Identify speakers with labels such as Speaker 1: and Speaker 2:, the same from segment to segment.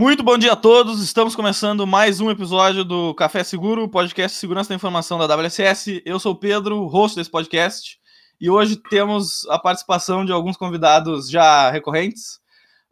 Speaker 1: Muito bom dia a todos. Estamos começando mais um episódio do Café Seguro, podcast de segurança da informação da WSS. Eu sou o Pedro, host desse podcast, e hoje temos a participação de alguns convidados já recorrentes.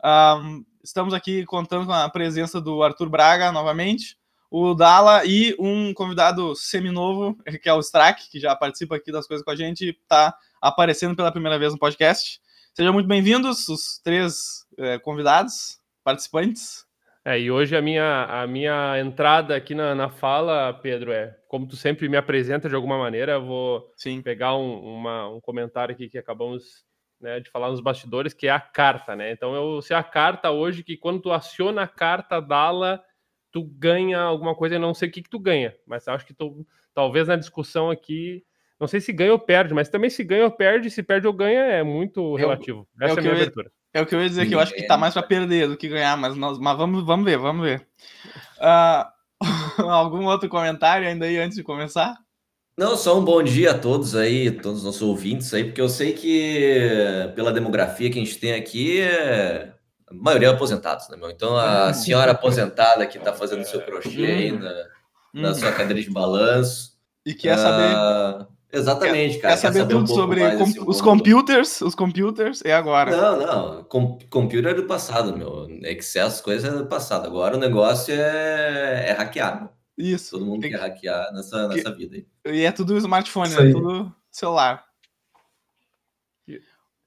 Speaker 1: Um, estamos aqui contando com a presença do Arthur Braga novamente, o Dala e um convidado seminovo, que é o Strack, que já participa aqui das coisas com a gente, está aparecendo pela primeira vez no podcast. Sejam muito bem-vindos, os três eh, convidados, participantes.
Speaker 2: É, e hoje a minha, a minha entrada aqui na, na fala, Pedro, é como tu sempre me apresenta de alguma maneira, eu vou Sim. pegar um, uma, um comentário aqui que acabamos né, de falar nos bastidores, que é a carta, né? Então eu sei a carta hoje que quando tu aciona a carta dala, tu ganha alguma coisa, eu não sei o que, que tu ganha, mas acho que tu, talvez na discussão aqui, não sei se ganha ou perde, mas também se ganha ou perde, se perde ou ganha é muito relativo.
Speaker 1: É Essa é, é a minha abertura. É o que eu ia dizer, que eu acho que tá mais para perder do que ganhar, mas, nós, mas vamos, vamos ver, vamos ver. Uh, algum outro comentário ainda aí antes de começar?
Speaker 3: Não, só um bom dia a todos aí, todos os nossos ouvintes aí, porque eu sei que pela demografia que a gente tem aqui, é... a maioria é aposentados, né, meu? Então a senhora aposentada que tá fazendo seu crochê aí na, na sua cadeira de balanço.
Speaker 1: E quer saber uh,
Speaker 3: Exatamente, cara.
Speaker 1: Quer saber, quer saber tudo um sobre com, os computers? Os computers é agora.
Speaker 3: Não, não. Com, computer é do passado, meu. Excel, as coisas é do passado. Agora o negócio é, é hackear.
Speaker 1: Isso.
Speaker 3: Todo mundo Tem... quer hackear nessa, que... nessa vida aí.
Speaker 1: E é tudo smartphone, né? Tudo celular.
Speaker 2: E,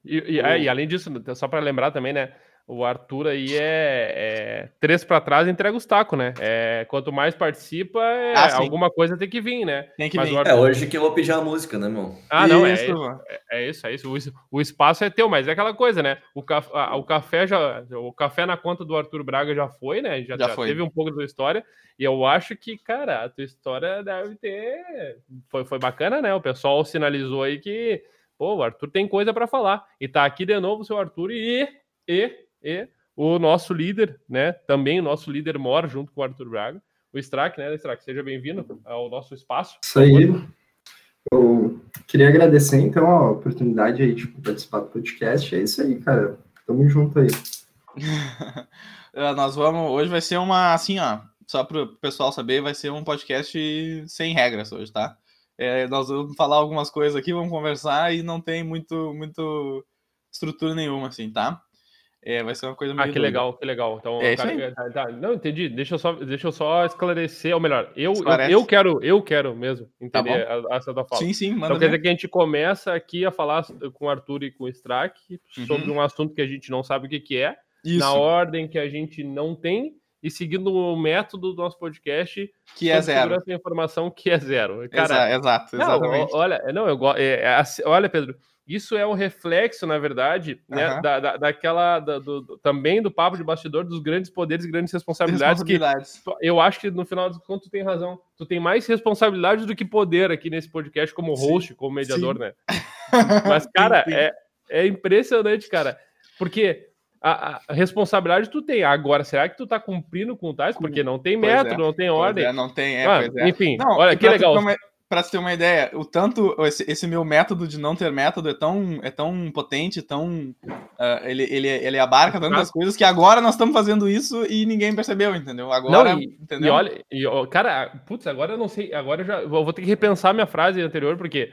Speaker 2: e, e, é, e além disso, só para lembrar também, né? O Arthur aí é, é três para trás entrega os tacos, né? É, quanto mais participa, é, ah, alguma coisa tem que vir, né?
Speaker 3: Tem que vir. Arthur... É hoje que eu vou pedir a música, né, meu?
Speaker 2: Ah, não, é isso, é, é, isso, é isso. O, o, espaço é teu, mas é aquela coisa, né? O, caf, a, o café já, o café na conta do Arthur Braga já foi, né? Já, já, já teve um pouco da tua história. E eu acho que, cara, a tua história deve ter. Foi, foi bacana, né? O pessoal sinalizou aí que, pô, o Arthur tem coisa para falar. E tá aqui de novo o seu Arthur e. e e o nosso líder, né? Também o nosso líder mora junto com o Arthur Braga, o Strack, né, Strack? Seja bem-vindo ao nosso espaço.
Speaker 4: Isso aí. Eu queria agradecer, então, a oportunidade aí de participar do podcast. É isso aí, cara. Tamo junto aí.
Speaker 1: É, nós vamos. Hoje vai ser uma, assim, ó. Só para o pessoal saber, vai ser um podcast sem regras hoje, tá? É, nós vamos falar algumas coisas aqui, vamos conversar e não tem muito, muito estrutura nenhuma, assim, tá? É, vai ser uma coisa
Speaker 2: meio. Ah, que doida. legal, que legal. Então, é cara, tá, tá, não entendi. Deixa eu só, deixa eu só esclarecer, ou melhor, eu, eu, eu, quero, eu quero mesmo tá entender tá essa da fala.
Speaker 1: Sim, sim,
Speaker 2: manda Então quer dizer que a gente começa aqui a falar com o Arthur e com o Strack uhum. sobre um assunto que a gente não sabe o que, que é, Isso. na ordem que a gente não tem e seguindo o método do nosso podcast
Speaker 1: que é zero.
Speaker 2: Segurança informação que é zero.
Speaker 1: Cara, exato, exatamente.
Speaker 2: Não, olha, não, eu, é, é, olha, Pedro, isso é um reflexo, na verdade, né, da, da, daquela da, do, também do papo de bastidor dos grandes poderes e grandes responsabilidades, responsabilidades. Que eu acho que no final das contas tu tem razão. Tu tem mais responsabilidade do que poder aqui nesse podcast como host, sim, como mediador, sim. né? Mas, cara, sim, é, é impressionante, cara. Porque a, a, responsabilidade tu tem. Agora, será que tu tá cumprindo com o tais? Porque não tem pois método, é. não tem ordem. É,
Speaker 1: não tem, é, ah,
Speaker 2: é. Enfim, não, olha que legal
Speaker 1: para você ter uma ideia, o tanto esse, esse, meu método de não ter método é tão é tão potente, tão uh, ele, ele, ele abarca tantas coisas que agora nós estamos fazendo isso e ninguém percebeu, entendeu? Agora,
Speaker 2: não, e, entendeu? E olha, e, cara, putz, agora eu não sei, agora eu já vou ter que repensar minha frase anterior porque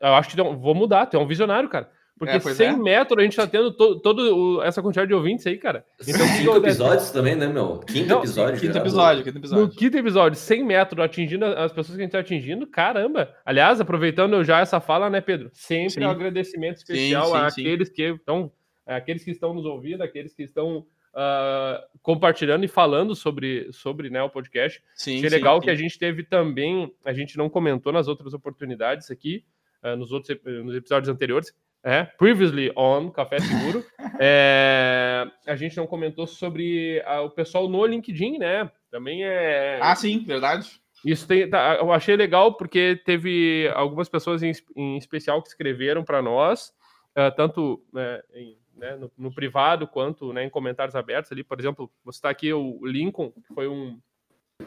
Speaker 2: eu acho que vou mudar, tu é um visionário, cara. Porque é, sem é. método a gente tá tendo toda to, essa quantidade de ouvintes aí, cara.
Speaker 3: Então, cinco episódios também, né, meu? Quinto Não, episódio.
Speaker 1: Quinto episódio, quinto episódio.
Speaker 2: No quinto episódio, sem método, atingindo as pessoas que a gente tá atingindo, caramba. Aliás, aproveitando já essa fala, né, Pedro? Sempre sim. um agradecimento especial sim, sim, àqueles que estão, aqueles que estão nos ouvindo, aqueles que estão uh, compartilhando e falando sobre, sobre né, o podcast. Sim, Achei legal que a gente teve também, a gente não comentou nas outras oportunidades aqui, uh, nos outros nos episódios anteriores, é, previously on Café Seguro. é, a gente não comentou sobre a, o pessoal no LinkedIn, né? Também é.
Speaker 1: Ah, sim, verdade.
Speaker 2: Isso tem, tá, eu achei legal porque teve algumas pessoas em, em especial que escreveram para nós, uh, tanto né, em, né, no, no, privado quanto né, em comentários abertos ali. Por exemplo, você está aqui o Lincoln, que foi um,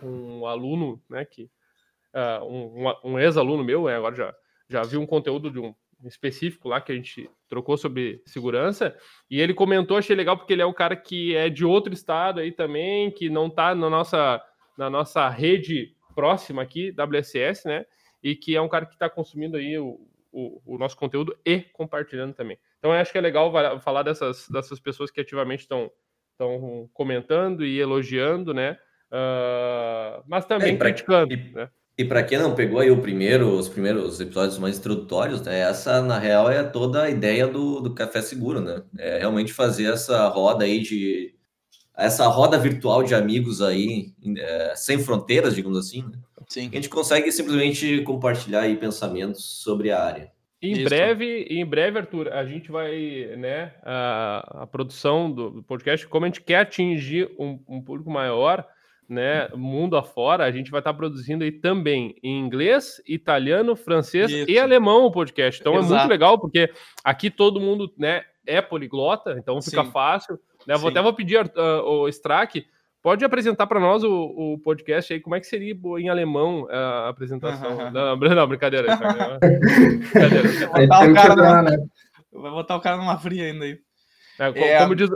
Speaker 2: um aluno, né, que uh, um, um ex-aluno meu, né, agora já já viu um conteúdo de um específico lá que a gente trocou sobre segurança, e ele comentou, achei legal, porque ele é um cara que é de outro estado aí também, que não está na nossa, na nossa rede próxima aqui, WSS, né? E que é um cara que está consumindo aí o, o, o, nosso conteúdo e compartilhando também. Então, acho que é legal falar dessas, dessas pessoas que ativamente estão comentando e elogiando, né? Uh, mas também é, pra, criticando,
Speaker 3: e,
Speaker 2: né?
Speaker 3: E para quem não pegou aí o primeiro, os primeiros episódios mais introdutórios, né? Essa, na real, é toda a ideia do, do Café Seguro, né? É realmente fazer essa roda aí de... Essa roda virtual de amigos aí, é, sem fronteiras, digamos assim, né? Sim. A gente consegue simplesmente compartilhar aí pensamentos sobre a área.
Speaker 2: Em Isso. breve, em breve, Arthur, a gente vai, né, a, a produção do, podcast, como a gente quer atingir um, um público maior, né, mundo afora, a gente vai estar produzindo aí também em inglês, italiano, francês Isso. e alemão o podcast. Então Exato. é muito legal, porque aqui todo mundo, né, é poliglota, então fica Sim. fácil. Né? Vou até vou pedir uh, o Strack, pode apresentar para nós o, o, podcast aí, como é que seria em alemão a apresentação? não, não, brincadeira.
Speaker 1: brincadeira. Vai botar, o cara numa, né? vai botar o cara numa fria ainda aí.
Speaker 2: É, como, é, como diz.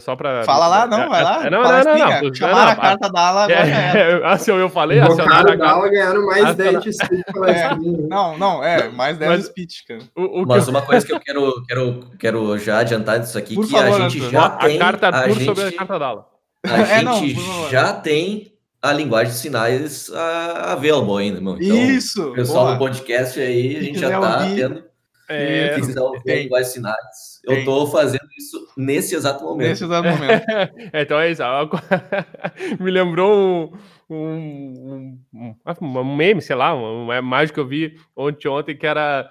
Speaker 2: Só para.
Speaker 1: Fala lá, não, vai lá.
Speaker 2: É, não, não, não, não,
Speaker 1: não. Chamaram a carta da ala agora.
Speaker 2: É, assim, eu falei,
Speaker 4: acionaram a carta. ganharam mais 10 de speech
Speaker 1: é, Não, não, é, mais 10 de speech, cara.
Speaker 3: O, o Mas uma coisa que eu quero, quero, quero já adiantar disso aqui, Por que favor, a gente já tem.
Speaker 2: A carta a gente, sobre a carta da ala.
Speaker 3: A é, gente já tem a linguagem de sinais available ainda, irmão.
Speaker 1: Então, Isso!
Speaker 3: Pessoal boa. do podcast aí, a gente já tá tendo. É, quem quiser ouvir linguagem de sinais eu estou fazendo isso nesse exato momento.
Speaker 1: Nesse exato momento.
Speaker 2: então é isso. Me lembrou um, um, um, um, meme, sei lá, uma imagem que eu vi ontem, ontem que era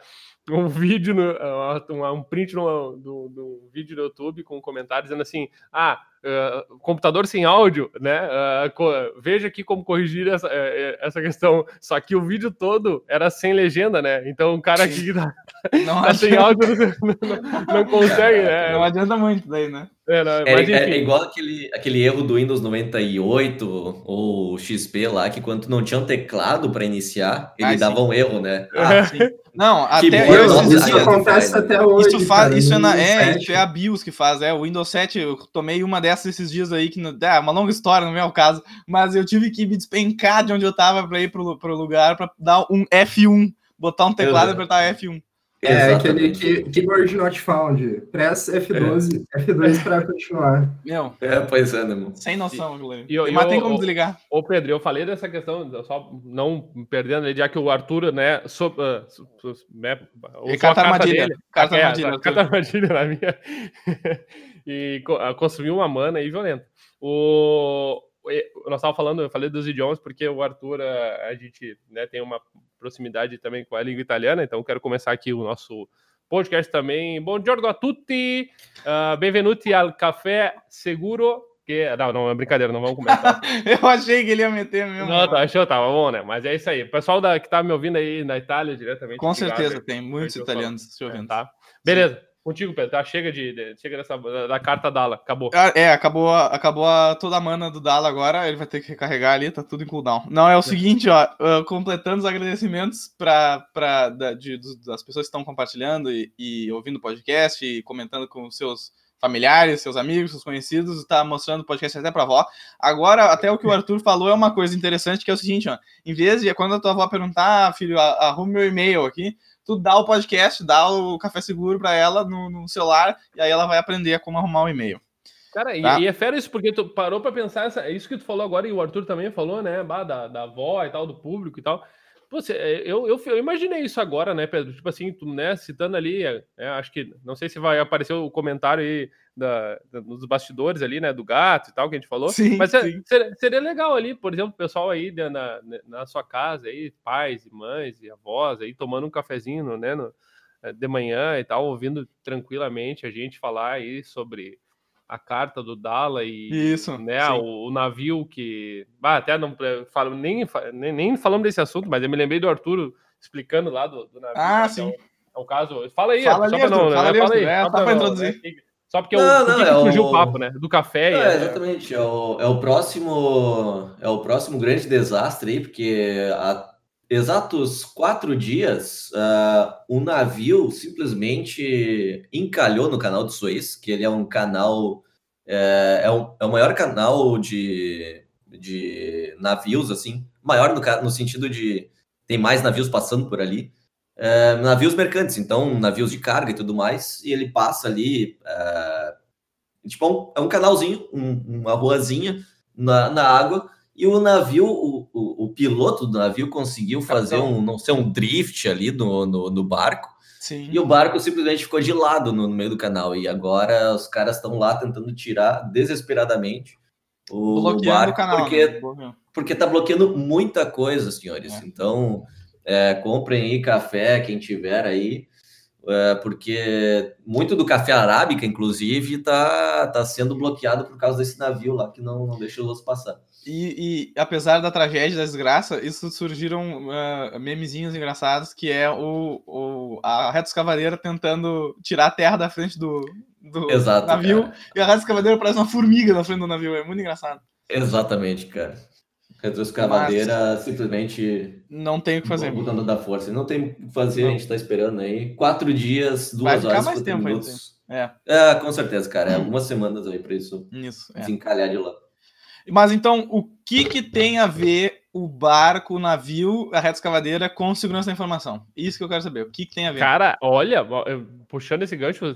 Speaker 2: um vídeo, no, um print no, do, do vídeo no YouTube com um comentário dizendo assim: ah, uh, computador sem áudio, né? Uh, veja aqui como corrigir essa, uh, essa questão. Só que o vídeo todo era sem legenda, né? Então o cara aqui tá, tá sem áudio não, não, não consegue, né?
Speaker 1: Não adianta muito daí, né?
Speaker 3: É, não, é, é, é, igual aquele, aquele erro do Windows 98 ou XP lá, que quando não tinha um teclado para iniciar, ele ah, dava um erro, né?
Speaker 1: Ah, sim. Não, até
Speaker 4: eu, isso, isso acontece até hoje.
Speaker 1: Isso, faz, cara, isso, é, na, é, isso é a BIOS que faz, é. O Windows 7, eu tomei uma dessas esses dias aí, que é uma longa história, não é o caso, mas eu tive que me despencar de onde eu tava para ir pro, pro lugar para dar um F1, botar um teclado e apertar F1.
Speaker 4: É, aquele que, keyboard not found. Press F12, é. F2 para continuar.
Speaker 1: Meu.
Speaker 3: É, pois é, né, mano?
Speaker 1: Sem noção, Guilherme. E, e, mas tem como desligar.
Speaker 2: Ô, Pedro, eu falei dessa questão, só não perdendo, já que o Arthur, né, so, uh, so,
Speaker 1: né e carta armadilha.
Speaker 2: Dele, carta é, armadilha. Carta armadilha na minha. e uh, construiu uma mana aí violenta. O, nós estávamos falando, eu falei dos idiomas porque o Arthur, a, a gente né, tem uma proximidade também com a língua italiana, então quero começar aqui o nosso podcast também. Buongiorno a tutti, uh, benvenuti al Café Seguro. Que... Não, não, é brincadeira, não vamos começar.
Speaker 1: eu achei que ele ia meter mesmo.
Speaker 2: Não, tá, achou, tava bom, né? Mas é isso aí. O pessoal da, que tá me ouvindo aí na Itália diretamente.
Speaker 1: Com certeza, tem muitos italianos te ouvindo.
Speaker 2: Tá? Beleza. Sim. Contigo, Pedro, tá? Chega de, de chega dessa da, da, carta Dala, acabou.
Speaker 1: Ah, é, acabou, acabou a, toda a mana do Dala agora, ele vai ter que recarregar ali, tá tudo em cooldown. Não, é o é. seguinte, ó, uh, completando os agradecimentos para pra da, de, das pessoas que estão compartilhando e, e, ouvindo o podcast e comentando com seus familiares, seus amigos, seus conhecidos, tá mostrando o podcast até pra avó. Agora, até o que o Arthur falou é uma coisa interessante, que é o seguinte, ó, em vez de, quando a tua avó perguntar, ah, filho, arrume meu e-mail aqui, tu dá o podcast, dá o café seguro para ela no, no, celular, e aí ela vai aprender como arrumar o um e-mail.
Speaker 2: Cara, tá? e, e, é fera isso, porque tu parou para pensar, essa, é isso que tu falou agora, e o Arthur também falou, né, bah, da, da avó e tal, do público e tal. Pô, eu, eu, eu, imaginei isso agora, né, Pedro? Tipo assim, tu, né, citando ali, é, é, acho que, não sei se vai aparecer o comentário aí da, da, nos bastidores ali, né, do gato e tal, que a gente falou. Sim, Mas é, sim. Seria, seria, legal ali, por exemplo, o pessoal aí na, na, na, sua casa, aí, pais e mães e avós aí, tomando um cafezinho, né, no, é, de manhã e tal, ouvindo tranquilamente a gente falar aí sobre a carta do Dala e
Speaker 1: Isso,
Speaker 2: né, o, o, navio que. Ah, até não falo, nem, nem, nem falamos desse assunto, mas eu me lembrei do Arturo explicando lá do, do
Speaker 1: navio. Ah, né, sim. É,
Speaker 2: é o caso. Fala aí,
Speaker 1: fala só
Speaker 2: para
Speaker 1: não,
Speaker 2: fala,
Speaker 1: né? fala aí, é, só para introduzir.
Speaker 2: Né? Só porque não, não, é surgiu o papo, né? Do café.
Speaker 3: É, exatamente. É o, é o próximo é o próximo grande desastre aí, porque a, exatos quatro dias, uh, o navio simplesmente encalhou no canal de Suez, que ele é um canal, é, é, um, é o maior canal de, de navios, assim, maior no, no sentido de tem mais navios passando por ali, é, navios mercantes, então navios de carga e tudo mais, e ele passa ali, é, tipo, é um, é um canalzinho, um, uma ruazinha na, na água, e o navio, o, o, o, piloto do navio conseguiu fazer um, não sei, um drift ali no, no, no barco. Sim. E o barco simplesmente ficou de lado no, no meio do canal. E agora os caras estão lá tentando tirar desesperadamente o Bloqueando barco, o canal, porque, né? porque tá bloqueando muita coisa, senhores. É. Então, é, comprem aí café, quem tiver aí, é, porque muito do café arábica, inclusive, tá, tá sendo bloqueado por causa desse navio lá que não, não deixa os outros passar.
Speaker 1: E, e, apesar da tragédia, da desgraça, isso surgiram uh, memezinhos engraçados, que é o, o, a reta escavadeira tentando tirar a terra da frente do, do
Speaker 3: Exato,
Speaker 1: navio, cara. e a reta escavadeira parece uma formiga na frente do navio, é muito engraçado.
Speaker 3: Exatamente, cara. Retroescavadeira simplesmente.
Speaker 1: Não tem o que fazer.
Speaker 3: Botando da força. Não tem o que fazer, não. a gente tá esperando aí. Quatro dias, duas Vai horas. mais tempo minutos. É. é, com certeza, cara. É algumas semanas aí para isso, isso é. desencalhar de lá.
Speaker 1: Mas então, o que, que tem a ver o barco, o navio, a reta escavadeira com segurança da informação? Isso que eu quero saber. O que, que tem a ver?
Speaker 2: Cara, olha, puxando esse gancho,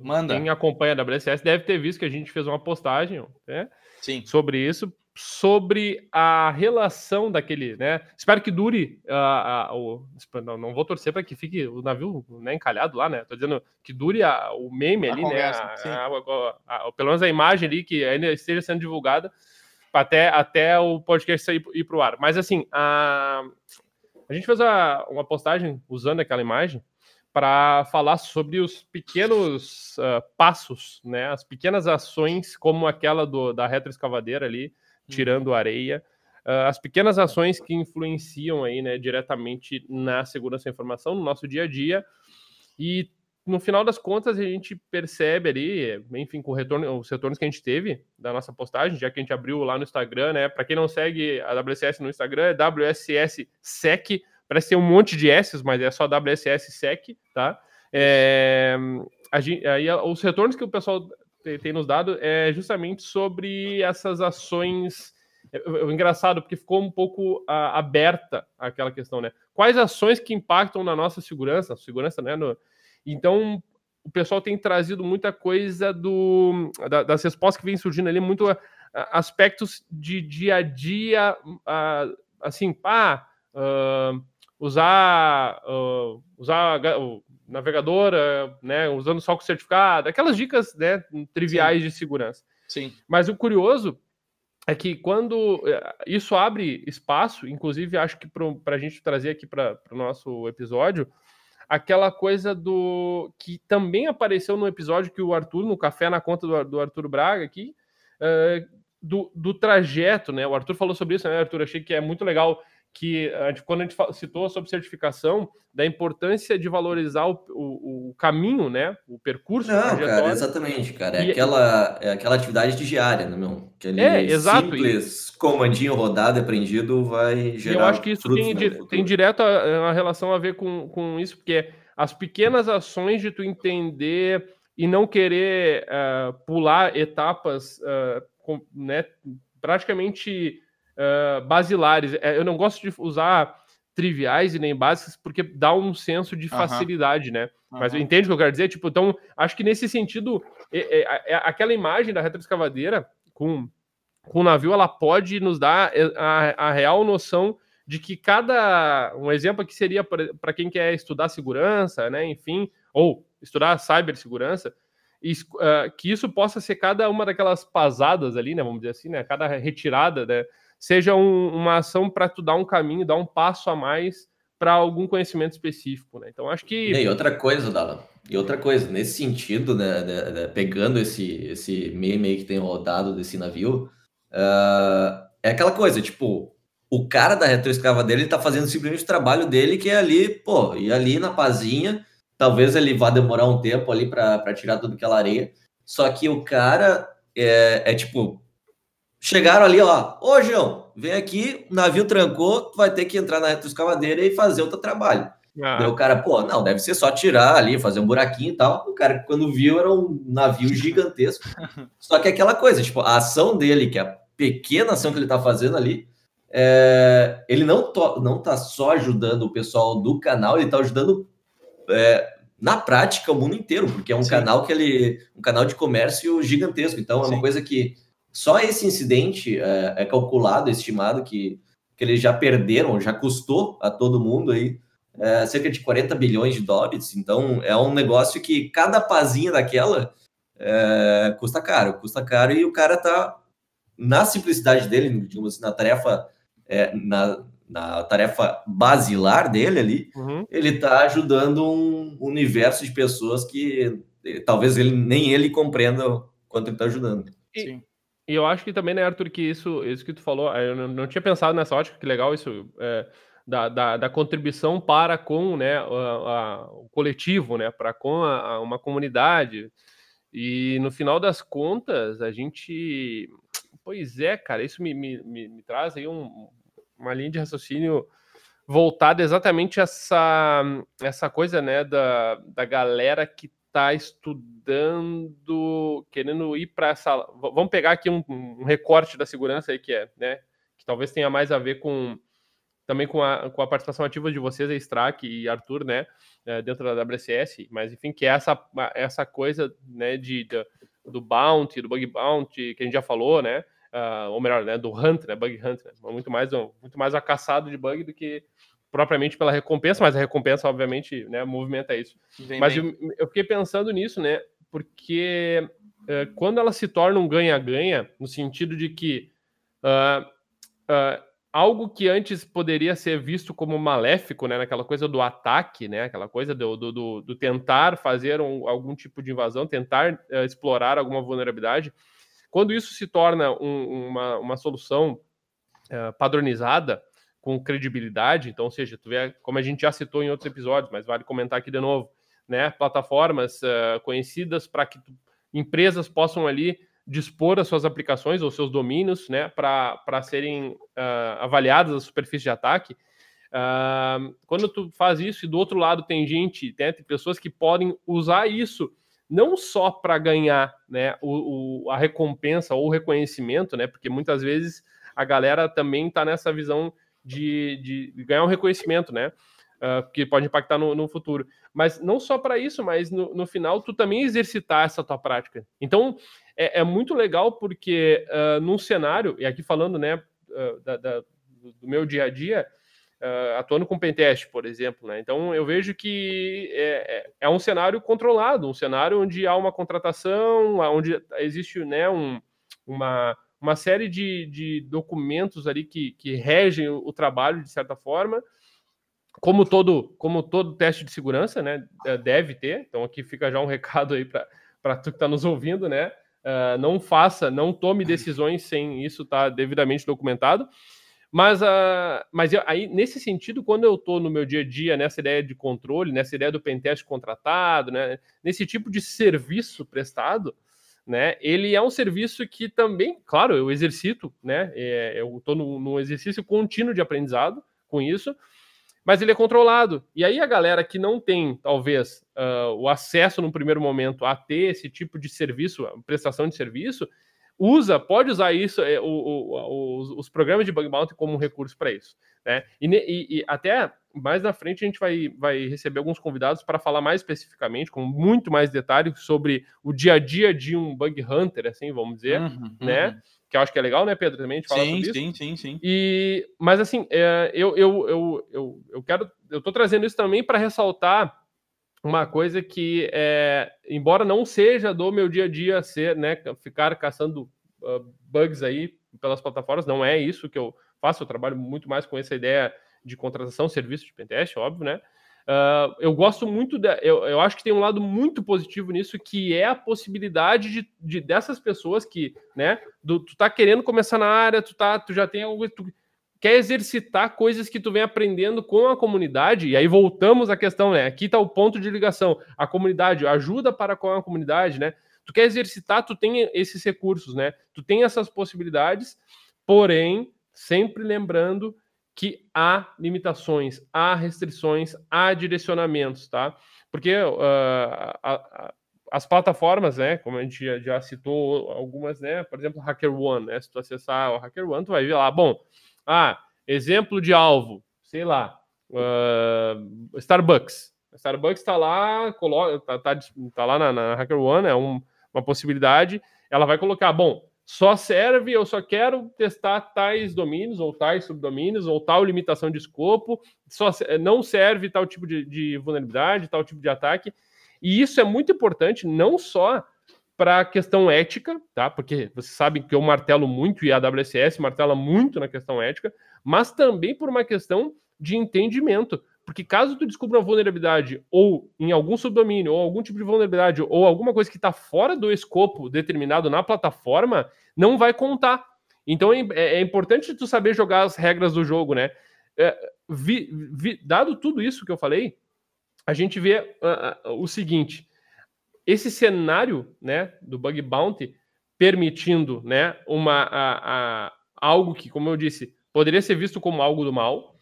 Speaker 2: Manda. quem acompanha a WSS deve ter visto que a gente fez uma postagem né, Sim. sobre isso sobre a relação daquele, né? Espero que dure uh, uh, o, não, não, vou torcer para que fique o navio né, encalhado lá, né? Tô dizendo que dure a, o meme a ali, conversa, né? A, pelo menos a imagem ali que ainda esteja sendo divulgada até, até o podcast sair ir para o ar. Mas assim, a, a gente fez a, uma postagem usando aquela imagem para falar sobre os pequenos uh, passos, né? As pequenas ações, como aquela do, da retroescavadeira ali tirando areia, uh, as pequenas ações que influenciam aí, né, diretamente na segurança da informação, no nosso dia a dia, e no final das contas a gente percebe ali, enfim, com o retorno, os retornos que a gente teve da nossa postagem, já que a gente abriu lá no Instagram, né, para quem não segue a WSS no Instagram, é WSS Sec, parece ter um monte de S's, mas é só WSS Sec, tá? É, a gente, aí, os retornos que o pessoal tem nos dado é justamente sobre essas ações. É, é, é engraçado, porque ficou um pouco a, aberta aquela questão, né? Quais ações que impactam na nossa segurança? Segurança, né? No... Então, o pessoal tem trazido muita coisa do, da, das respostas que vem surgindo ali, muito a, a, aspectos de dia a dia, assim, pá, uh, usar, uh, usar navegadora, né, usando só com certificado, aquelas dicas, né, triviais Sim. de segurança.
Speaker 1: Sim.
Speaker 2: Mas o curioso é que quando eh, isso abre espaço, inclusive acho que para a gente trazer aqui para o nosso episódio, aquela coisa do que também apareceu no episódio que o Arthur, no Café na Conta do, do Arthur Braga aqui, uh, do, do trajeto, né? O Arthur falou sobre isso, né, Arthur? Achei que é muito legal que a gente, quando a gente citou sobre certificação, da importância de valorizar o, o, o caminho, né? O percurso.
Speaker 3: Não, cara, exatamente, cara. É, e... aquela, é aquela atividade diária, né, meu? Aquele
Speaker 2: é, exato.
Speaker 3: simples comandinho rodado, aprendido, vai gerar.
Speaker 2: E eu acho que isso tem, tem direto a, a, relação a ver com, com isso, porque as pequenas ações de tu entender e não querer uh, pular etapas, uh, com, né? Praticamente uh, basilares. É, eu não gosto de usar triviais e nem básicas porque dá um senso de facilidade, né? Mas entende o que eu quero dizer? Tipo, então, acho que nesse sentido, é, é, é, aquela imagem da retroescavadeira com, com o navio, ela pode nos dar é, a, a real noção de que cada. Um exemplo aqui seria para quem quer estudar segurança, né? Enfim, ou estudar cibersegurança, uh, que isso possa ser cada uma daquelas pasadas ali, né? Vamos dizer assim, né? Cada retirada, né? Seja um, uma ação para tu dar um caminho, dar um passo a mais para algum conhecimento específico, né? Então acho que
Speaker 3: e outra coisa, Dala, e outra coisa nesse sentido, né, né, né, pegando esse esse meme que tem rodado desse navio, uh, é aquela coisa, tipo o cara da retroescava dele ele tá fazendo simplesmente o trabalho dele que é ali, pô, e ali na pazinha, talvez ele vá demorar um tempo ali para tirar toda aquela areia, só que o cara é, é tipo chegaram ali, ó, ô João, vem aqui, o navio trancou, tu vai ter que entrar na retroescavadeira e fazer outro trabalho. Ah. Daí o cara, pô, não, deve ser só tirar ali, fazer um buraquinho e tal. O cara, quando viu, era um navio gigantesco. só que aquela coisa, tipo, a ação dele, que é a pequena ação que ele tá fazendo ali, é, ele não, to, não tá só ajudando o pessoal do canal, ele tá ajudando é, na prática o mundo inteiro, porque é um Sim. canal que ele. um canal de comércio gigantesco. Então é uma coisa que só esse incidente é, é calculado, estimado, que, que eles já perderam, já custou a todo mundo aí é, cerca de 40 bilhões de dólares. Então, é um negócio que cada pazinha daquela é, custa caro, custa caro e o cara tá na simplicidade dele, digamos assim, na tarefa, é, na, na tarefa basilar dele ali, uhum. ele tá ajudando um universo de pessoas que talvez ele nem ele compreenda quanto ele tá ajudando.
Speaker 2: Sim. E eu acho que também, né, Arthur, que isso, isso que tu falou, eu não, não tinha pensado nessa ótica, que legal isso. É, da, da, da, contribuição para com né, a, a, o coletivo, né, para com a, uma comunidade. E no final das contas, a gente. Pois é, cara, isso me, me, me, me traz aí um, uma linha de raciocínio voltada exatamente essa essa coisa né da, da galera que está estudando querendo ir para essa vamos pegar aqui um, um, recorte da segurança aí que é né que talvez tenha mais a ver com também com a, com a participação ativa de vocês, Strack e Arthur, né, é, dentro da WCS, mas enfim, que é essa, essa coisa, né, de, de, do bounty, do bug bounty, que a gente já falou, né, uh, ou melhor, né, do hunt, né, bug hunt, né, muito mais, muito mais a caçado de bug do que propriamente pela recompensa, mas a recompensa, obviamente, né, movimenta isso. Bem, mas bem. Eu, eu, fiquei pensando nisso, né, porque uh, quando ela se torna um ganha-ganha, no sentido de que uh, uh, algo que antes poderia ser visto como maléfico, né, naquela coisa do ataque, né, aquela coisa do, do, do, tentar fazer um, algum tipo de invasão, tentar uh, explorar alguma vulnerabilidade, quando isso se torna um, uma, uma solução uh, padronizada, com credibilidade, então, ou seja, tu vê, como a gente já citou em outros episódios, mas vale comentar aqui de novo, né, plataformas uh, conhecidas para que tu, empresas possam ali dispor as suas aplicações ou seus domínios né, para serem uh, avaliadas a superfície de ataque. Uh, quando tu faz isso e do outro lado tem gente, né, tem pessoas que podem usar isso não só para ganhar né, o, o, a recompensa ou o reconhecimento, né, porque muitas vezes a galera também está nessa visão de, de ganhar um reconhecimento, né? uh, que pode impactar no, no, futuro. Mas não só para isso, mas no, no, final tu também exercitar essa tua prática. Então é, é muito legal porque uh, num cenário, e aqui falando né, uh, da, da, do meu dia a dia, uh, atuando com pentest, por exemplo, né? Então eu vejo que é, é, é, um cenário controlado, um cenário onde há uma contratação, onde existe né, um, uma, uma série de, de documentos ali que, que regem o, trabalho de certa forma como todo, como todo teste de segurança, né, é, deve ter. Então aqui fica já um recado aí para tu que está nos ouvindo, né? Uh, não faça, não tome decisões sem isso estar tá devidamente documentado. Mas, uh, mas eu, aí, nesse sentido, quando eu estou no meu dia a dia, nessa ideia de controle, nessa ideia do pentest contratado, né, nesse tipo de serviço prestado, né, ele é um serviço que também, claro, eu exercito, né, é, eu estou num exercício contínuo de aprendizado com isso, mas ele é controlado. E aí a galera que não tem, talvez, uh, o acesso no primeiro momento a ter esse tipo de serviço, prestação de serviço, usa, pode usar isso, é, o, o, os, os, programas de bug bounty como um recurso para isso. Né? E, e, e, até mais na frente a gente vai, vai receber alguns convidados para falar mais especificamente, com muito mais detalhes sobre o dia a dia de um bug hunter, assim, vamos dizer, uhum, né? Uhum que eu acho que é legal, né, Pedro, também, de falar sim, sobre
Speaker 1: sim, isso. Sim, sim, sim.
Speaker 2: E, mas, assim, é, eu, eu, eu, eu, eu quero, eu tô trazendo isso também para ressaltar uma coisa que, é, embora não seja do meu dia a dia ser, né, ficar caçando uh, bugs aí pelas plataformas, não é isso que eu faço, eu trabalho muito mais com essa ideia de contratação, serviço de pentest, óbvio, né, Uh, eu gosto muito, de, eu, eu acho que tem um lado muito positivo nisso, que é a possibilidade de, de dessas pessoas que, né, do, tu tá querendo começar na área, tu, tá, tu já tem algo, tu quer exercitar coisas que tu vem aprendendo com a comunidade, e aí voltamos à questão, né, aqui tá o ponto de ligação, a comunidade ajuda para com a comunidade, né, Tu quer exercitar, tu tem esses recursos, né? Tu tem essas possibilidades, porém, sempre lembrando que há limitações, há restrições, há direcionamentos, tá? Porque uh, a, a, as plataformas, né, como a gente já, já, citou algumas, né, por exemplo, HackerOne, né, se tu acessar o HackerOne, tu vai ver lá, bom, ah, exemplo de alvo, sei lá, uh, Starbucks. Starbucks está lá, coloca, tá, tá, tá, lá na, na HackerOne, é um, uma possibilidade, ela vai colocar, bom, só serve, eu só quero testar tais domínios, ou tais subdomínios, ou tal limitação de escopo, só não serve tal tipo de, de vulnerabilidade, tal tipo de ataque. E isso é muito importante, não só para a questão ética, tá? Porque vocês sabem que eu martelo muito e a AWS martela muito na questão ética, mas também por uma questão de entendimento. Porque caso tu descubra uma vulnerabilidade ou em algum subdomínio, ou algum tipo de vulnerabilidade, ou alguma coisa que está fora do escopo determinado na plataforma, não vai contar. Então é, é, é importante tu saber jogar as regras do jogo, né? É, vi, vi, dado tudo isso que eu falei, a gente vê uh, uh, o seguinte: esse cenário, né, do bug bounty permitindo, né, uma uh, algo que, como eu disse, poderia ser visto como algo do mal,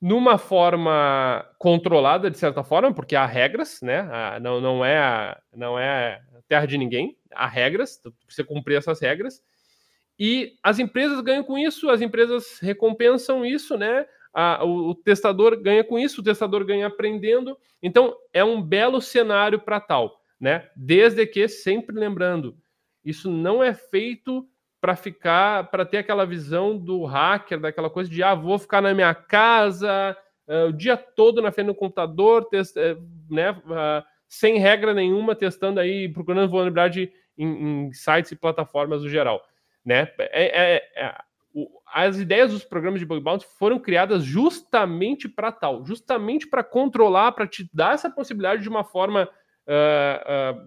Speaker 2: numa forma controlada, de certa forma, porque há regras, né? não, não, é, não é terra de ninguém, há regras, você cumprir essas regras. E as empresas ganham com isso, as empresas recompensam isso, né? A, o, o, testador ganha com isso, o testador ganha aprendendo. Então, é um belo cenário para tal, né? Desde que, sempre lembrando, isso não é feito para ficar, para ter aquela visão do hacker, daquela coisa de ah, vou ficar na minha casa uh, o dia todo na frente do computador, test, uh, né, uh, sem regra nenhuma, testando aí, procurando vulnerabilidade em, em sites e plataformas no geral, né? É, é, é, o, as ideias dos programas de bug bounty foram criadas justamente para tal, justamente para controlar, para te dar essa possibilidade de uma forma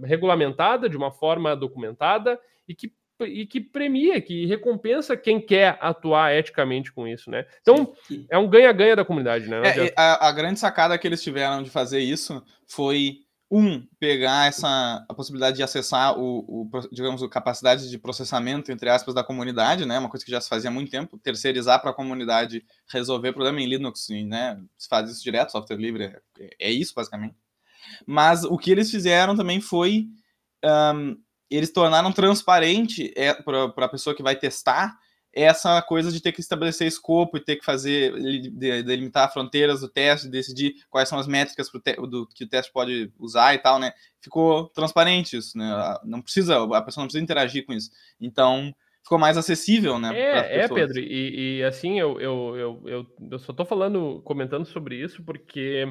Speaker 2: regulamentada, de uma forma documentada e que e que premia, que recompensa quem quer atuar eticamente com isso, né? Então, é um ganha-ganha da comunidade, né?
Speaker 1: É, a, a, grande sacada que eles tiveram de fazer isso foi, um, pegar essa a possibilidade de acessar o, o digamos, a capacidade de processamento, entre aspas, da comunidade, né? Uma coisa que já se fazia há muito tempo, terceirizar para a comunidade resolver problema em Linux, né? Se faz isso direto, software livre, é, é isso, basicamente. Mas o que eles fizeram também foi... Um, eles tornaram transparente é, para a pessoa que vai testar essa coisa de ter que estabelecer escopo e ter que fazer, delimitar fronteiras do teste, decidir quais são as métricas te, do, que o teste pode usar e tal, né? Ficou transparente isso, né? Não precisa, a pessoa não precisa interagir com isso. Então, ficou mais acessível, né?
Speaker 2: É, é Pedro, e, e, assim, eu, eu, eu, eu, eu só tô falando, comentando sobre isso porque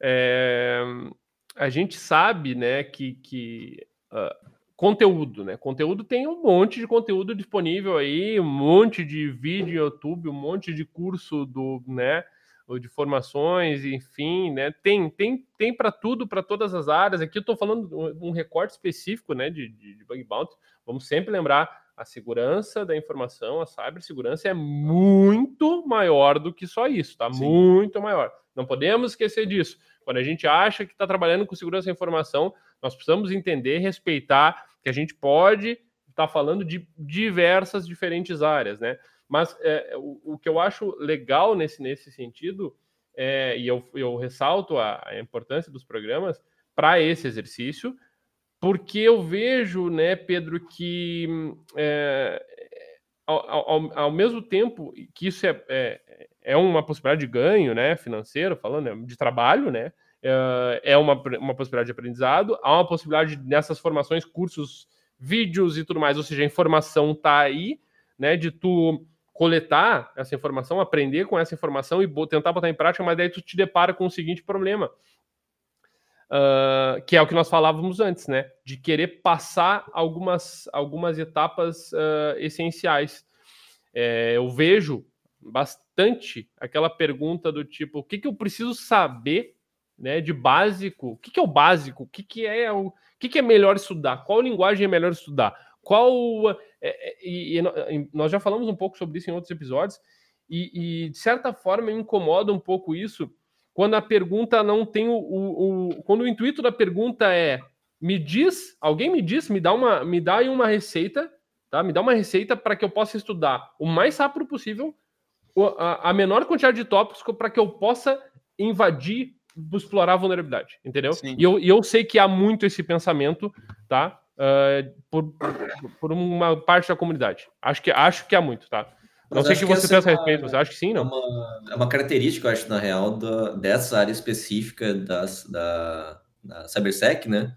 Speaker 2: é, a gente sabe, né, que, que uh, conteúdo, né? Conteúdo tem um monte de conteúdo disponível aí, um monte de vídeo no YouTube, um monte de curso do, né, de formações, enfim, né? Tem tem tem para tudo, para todas as áreas. Aqui eu estou falando um recorte específico, né, de, de, de bug bounty. Vamos sempre lembrar a segurança da informação, a cibersegurança é muito maior do que só isso, tá? Sim. Muito maior. Não podemos esquecer disso. Quando a gente acha que está trabalhando com segurança da informação, nós precisamos entender, respeitar que a gente pode estar tá falando de diversas diferentes áreas, né? Mas é, o, o, que eu acho legal nesse, nesse sentido, é, e eu, eu ressalto a, a importância dos programas para esse exercício, porque eu vejo, né, Pedro, que é, ao, ao, ao, mesmo tempo que isso é, é, é, uma possibilidade de ganho, né, financeiro, falando, né, de trabalho, né, é, é uma, uma possibilidade de aprendizado, há uma possibilidade nessas formações, cursos, vídeos e tudo mais, ou seja, a informação tá aí, né, de tu coletar essa informação, aprender com essa informação e tentar botar em prática, mas daí tu te depara com o seguinte problema, uh, que é o que nós falávamos antes, né, de querer passar algumas, algumas etapas uh, essenciais. É, eu vejo bastante aquela pergunta do tipo, o que, que eu preciso saber né, de básico. O que, que é o básico? O que, que é o que, que é melhor estudar? Qual linguagem é melhor estudar? Qual é, é, e, e, nós já falamos um pouco sobre isso em outros episódios e, e, de certa forma me incomoda um pouco isso quando a pergunta não tem o, o, o, quando o intuito da pergunta é me diz, alguém me diz, me dá uma, me dá uma receita, tá? Me dá uma receita para que eu possa estudar o mais rápido possível a, a menor quantidade de tópicos para que eu possa invadir, explorar a vulnerabilidade, entendeu? E eu, e eu sei que há muito esse pensamento, tá? Uh, por, por uma parte da comunidade. Acho que, acho que há muito, tá? Não sei o que você pensa a respeito, você acha que sim, não? É
Speaker 3: uma, é uma característica, eu acho, na real, da, dessa área específica das, da, da CyberSec, né?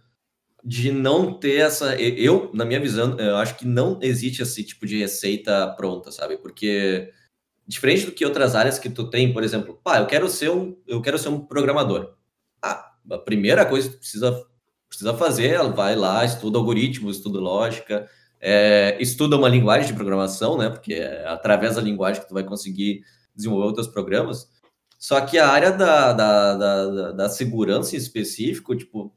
Speaker 3: De não ter essa. Eu, na minha visão, eu acho que não existe esse tipo de receita pronta, sabe? Porque diferente do que outras áreas que tu tem, por exemplo, pá, eu quero ser um, eu quero ser um programador. Ah, a primeira coisa que tu precisa, precisa fazer, vai lá, estuda algoritmos, estuda lógica, é, estuda uma linguagem de programação, né? Porque é através da linguagem que tu vai conseguir desenvolver outros programas. Só que a área da, da, da, da segurança em específico, tipo,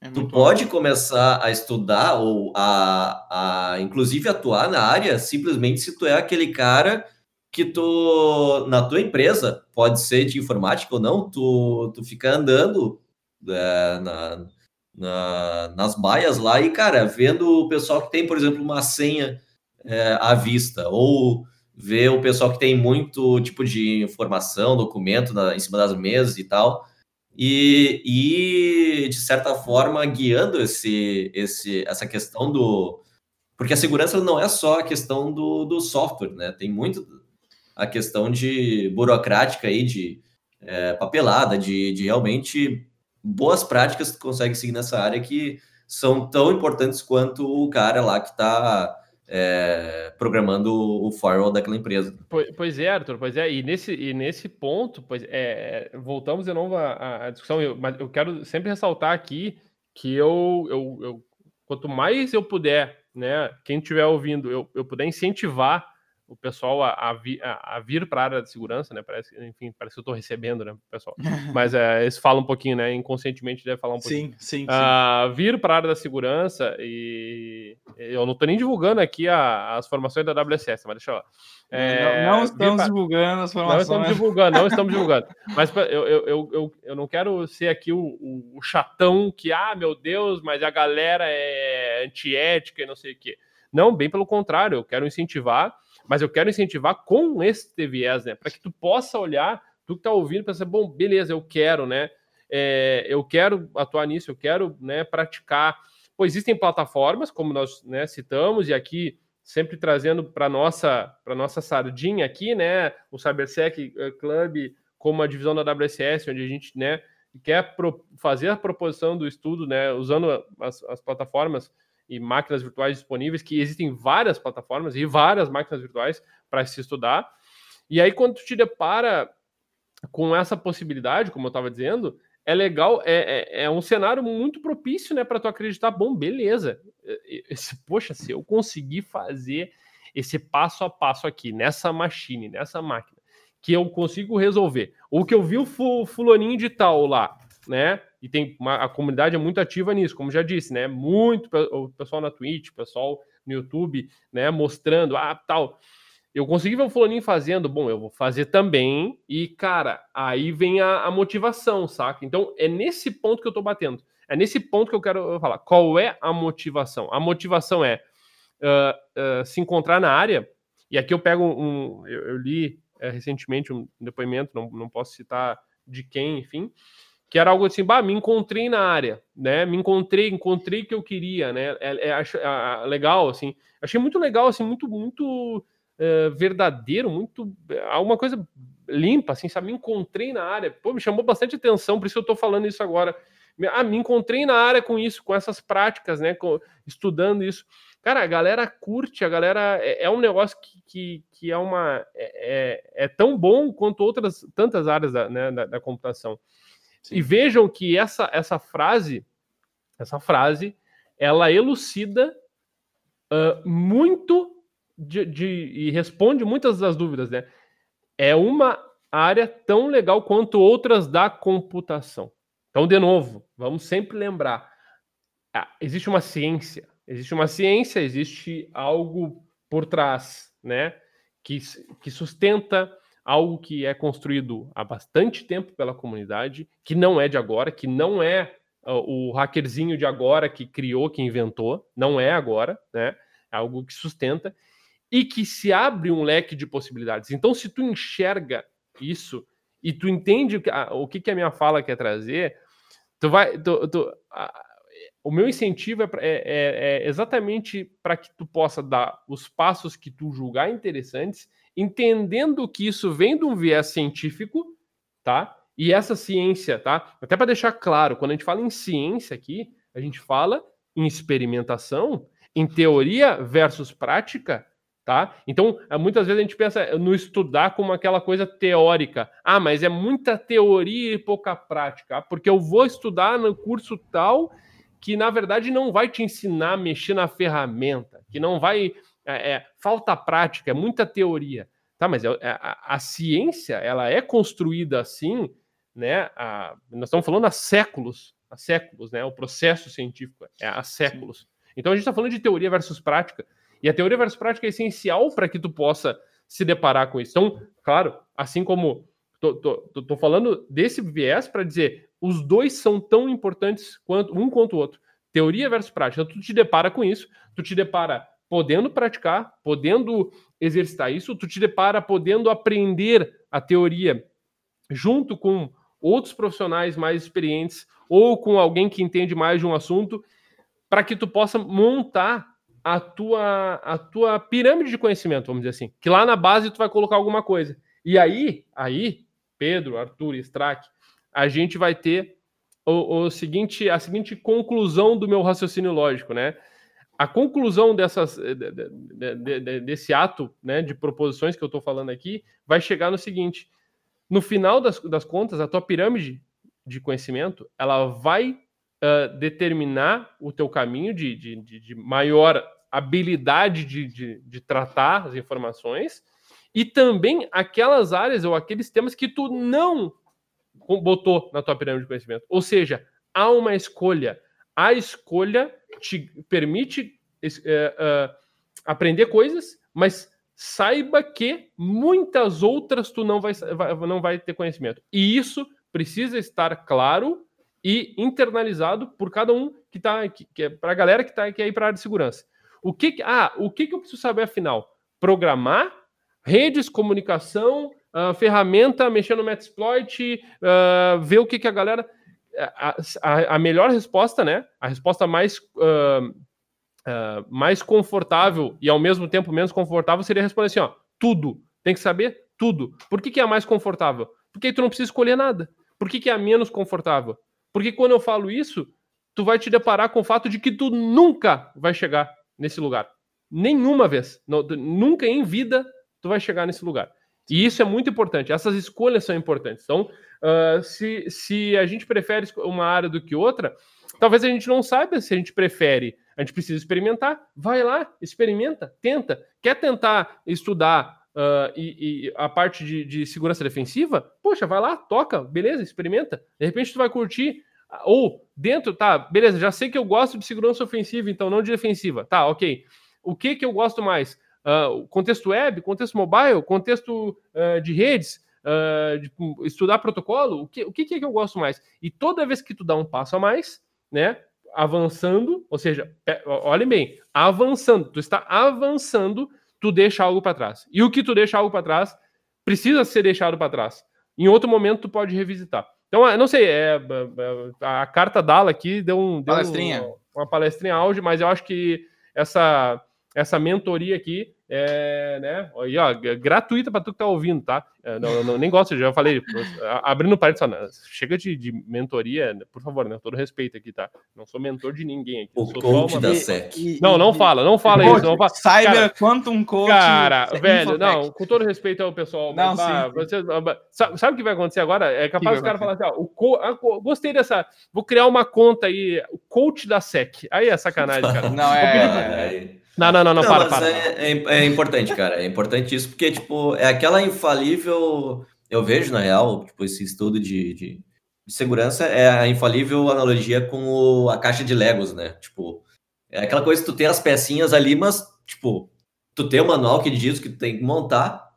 Speaker 3: é tu pode bom. começar a estudar ou a, a, inclusive, atuar na área simplesmente se tu é aquele cara que tu, na tua empresa, pode ser de informática ou não, tu, tu fica andando é, na, na, nas baias lá e, cara, vendo o pessoal que tem, por exemplo, uma senha é, à vista, ou ver o pessoal que tem muito tipo de informação, documento na, em cima das mesas e tal, e, e de certa forma guiando esse, esse, essa questão do. Porque a segurança não é só a questão do, do software, né? Tem muito a questão de burocrática aí, de é, papelada, de, de realmente boas práticas que consegue seguir nessa área que são tão importantes quanto o cara lá que está é, programando o firewall daquela empresa.
Speaker 2: Pois, é, Arthur, pois é, e nesse, e nesse ponto, pois é, voltamos de novo à, à discussão, eu, mas eu quero sempre ressaltar aqui que eu, eu, eu, quanto mais eu puder, né, quem estiver ouvindo, eu, eu puder incentivar o pessoal a, a, vi, a, a vir para a área de segurança, né? Parece, enfim, parece que eu estou recebendo, né, pessoal. Mas é, eles falam um pouquinho, né? Inconscientemente deve falar um pouquinho.
Speaker 1: Sim, sim.
Speaker 2: Uh, vir para a área da segurança e eu não estou nem divulgando aqui a, as formações da WSS, mas deixa eu.
Speaker 1: É, não, não, estamos pra... divulgando as formações.
Speaker 2: Não estamos divulgando, não estamos divulgando. Mas eu, eu, eu, eu, eu não quero ser aqui o, o, o chatão que, ah, meu Deus, mas a galera é antiética e não sei o quê. Não, bem pelo contrário, eu quero incentivar mas eu quero incentivar com esse viés, né? Para que tu possa olhar, tu que tá ouvindo, pensar, bom, beleza, eu quero, né? É, eu quero atuar nisso, eu quero né, praticar. Pois existem plataformas, como nós né, citamos, e aqui sempre trazendo para nossa para nossa sardinha aqui, né? O CyberSec eh, Club como a divisão da WSS, onde a gente né, quer pro, fazer a proposição do estudo, né? Usando as, as plataformas e máquinas virtuais disponíveis, que existem várias plataformas e várias máquinas virtuais para se estudar. E aí, quando tu te depara com essa possibilidade, como eu estava dizendo, é legal, é, é, é, um cenário muito propício, né, para tu acreditar, bom, beleza, esse, poxa, se eu conseguir fazer esse passo a passo aqui, nessa machine, nessa máquina, que eu consigo resolver, ou que eu vi o fulaninho de tal lá, né, e tem uma, a comunidade é muito ativa nisso, como já disse, né? Muito o pessoal na Twitch, pessoal no YouTube, né? Mostrando, ah, tal. Eu consegui ver o fulaninho fazendo, bom, eu vou fazer também, e cara, aí vem a, a motivação, saca? Então é nesse ponto que eu tô batendo. É nesse ponto que eu quero falar. Qual é a motivação? A motivação é uh, uh, se encontrar na área, e aqui eu pego um. Eu, eu li uh, recentemente um depoimento, não, não posso citar de quem, enfim, que era algo assim, bah, me encontrei na área, né? Me encontrei, encontrei o que eu queria, né? É, é, acho, é, legal, assim, achei muito legal, assim, muito, muito é, verdadeiro, muito, alguma coisa limpa, assim, sabe? Me encontrei na área, pô, me chamou bastante atenção, por isso eu tô falando isso agora. Ah, me encontrei na área com isso, com essas práticas, né? Com, estudando isso. Cara, a galera curte, a galera é, é um negócio que, que, que é uma é, é, é, tão bom quanto outras tantas áreas da, né, da, da computação. Sim. E vejam que essa, essa frase, essa frase, ela elucida uh, muito de, de, e responde muitas das dúvidas, né? É uma área tão legal quanto outras da computação. Então, de novo, vamos sempre lembrar: ah, existe uma ciência, existe uma ciência, existe algo por trás, né? Que, que sustenta algo que é construído há bastante tempo pela comunidade, que não é de agora, que não é o hackerzinho de agora que criou, que inventou, não é agora, né? É algo que sustenta e que se abre um leque de possibilidades. Então, se tu enxerga isso e tu entende o que, que a minha fala quer trazer, tu vai. Tu, tu, a, o meu incentivo é, é, é, é exatamente para que tu possa dar os passos que tu julgar interessantes, entendendo que isso vem de um viés científico, tá? E essa ciência, tá? Até para deixar claro, quando a gente fala em ciência aqui, a gente fala em experimentação, em teoria versus prática, tá? Então, é, muitas vezes a gente pensa no estudar como aquela coisa teórica. Ah, mas é muita teoria e pouca prática, porque eu vou estudar no curso tal que na verdade não vai te ensinar a mexer na ferramenta, que não vai é, é, falta prática, é muita teoria, tá? Mas é, é, a, a, ciência ela é construída assim, né? A, nós estamos falando há séculos, há séculos, né? O processo científico é há séculos. Sim. Então a gente está falando de teoria versus prática. E a teoria versus prática é essencial para que tu possa se deparar com isso. Então, claro, assim como tô, tô, tô falando desse viés para dizer os dois são tão importantes quanto um quanto o outro. Teoria versus prática. Então, tu te depara com isso, tu te depara podendo praticar, podendo exercitar isso, tu te depara podendo aprender a teoria junto com outros profissionais mais experientes ou com alguém que entende mais de um assunto, para que tu possa montar a tua, a tua pirâmide de conhecimento, vamos dizer assim. Que lá na base tu vai colocar alguma coisa. E aí, aí, Pedro, Arthur, Strack, a gente vai ter o, o, seguinte, a seguinte conclusão do meu raciocínio lógico, né? A conclusão dessas, de, de, de, desse ato né, de proposições que eu estou falando aqui vai chegar no seguinte: no final das, das contas, a tua pirâmide de conhecimento ela vai uh, determinar o teu caminho de, de, de maior habilidade de, de, de tratar as informações e também aquelas áreas ou aqueles temas que tu não botou na tua pirâmide de conhecimento. Ou seja, há uma escolha. A escolha te permite é, é, aprender coisas, mas saiba que muitas outras tu não vai, não vai ter conhecimento. E isso precisa estar claro e internalizado por cada um que está que, que é para a galera que está aqui aí para a área de segurança. O que, ah, o que, que eu preciso saber afinal? Programar, redes, comunicação, uh, ferramenta, mexer no Metasploit, uh, ver o que, que a galera. A, a, melhor resposta, né? A resposta mais, uh, mais confortável e ao mesmo tempo menos confortável seria responder assim: ó, tudo. Tem que saber tudo. Por que, que é a mais confortável? Porque tu não precisa escolher nada. Por que, que é a menos confortável? Porque quando eu falo isso, tu vai te deparar com o fato de que tu nunca vai chegar nesse lugar. Nenhuma vez. nunca em vida tu vai chegar nesse lugar. E isso é muito importante. Essas escolhas são importantes. Então, uh, se, se a gente prefere uma área do que outra, talvez a gente não saiba se a gente prefere. A gente precisa experimentar. Vai lá, experimenta, tenta. Quer tentar estudar uh, e, e, a parte de, de, segurança defensiva? Poxa, vai lá, toca, beleza, experimenta. De repente tu vai curtir. Ou dentro, tá, beleza, já sei que eu gosto de segurança ofensiva, então não de defensiva. Tá, ok. O que que eu gosto mais? Uh, contexto web, contexto mobile, contexto uh, de redes, uh, de estudar protocolo, o que, o que é que eu gosto mais? E toda vez que tu dá um passo a mais, né, avançando, ou seja, olhem bem, avançando, tu está avançando, tu deixa algo para trás. E o que tu deixa algo para trás precisa ser deixado para trás. Em outro momento tu pode revisitar. Então, eu não sei, é, a carta Dala aqui deu, um, deu
Speaker 1: palestrinha.
Speaker 2: Um, uma palestrinha auge, mas eu acho que essa essa mentoria aqui é, né, aí, ó, gratuita para tu que tá ouvindo, tá? É, não, não, nem gosto, já falei, abrindo parênteses, chega de, de, mentoria, por favor, né? Todo respeito aqui, tá? Não sou mentor de ninguém aqui.
Speaker 3: O coach uma... da SEC.
Speaker 2: Não, não fala, não fala
Speaker 1: coach,
Speaker 2: isso. Não fala.
Speaker 1: Cyber cara, Quantum Coach.
Speaker 2: Cara, velho, não, com todo respeito ao pessoal, não, mas, você, sabe, sabe, o que vai acontecer agora? É capaz os caras falar assim, ó, o co... ah, gostei dessa, vou criar uma conta aí, o coach da SEC. Aí é sacanagem, cara.
Speaker 1: Não, é...
Speaker 2: Não, não, não, não, não para, para.
Speaker 3: É, é, é, importante, cara. É importante isso, porque, tipo, é aquela infalível. Eu vejo, na real, tipo, esse estudo de, de, de segurança é a infalível analogia com o, a caixa de Legos, né? Tipo, é aquela coisa que tu tem as pecinhas ali, mas, tipo, tu tem o manual que diz que tu tem que montar,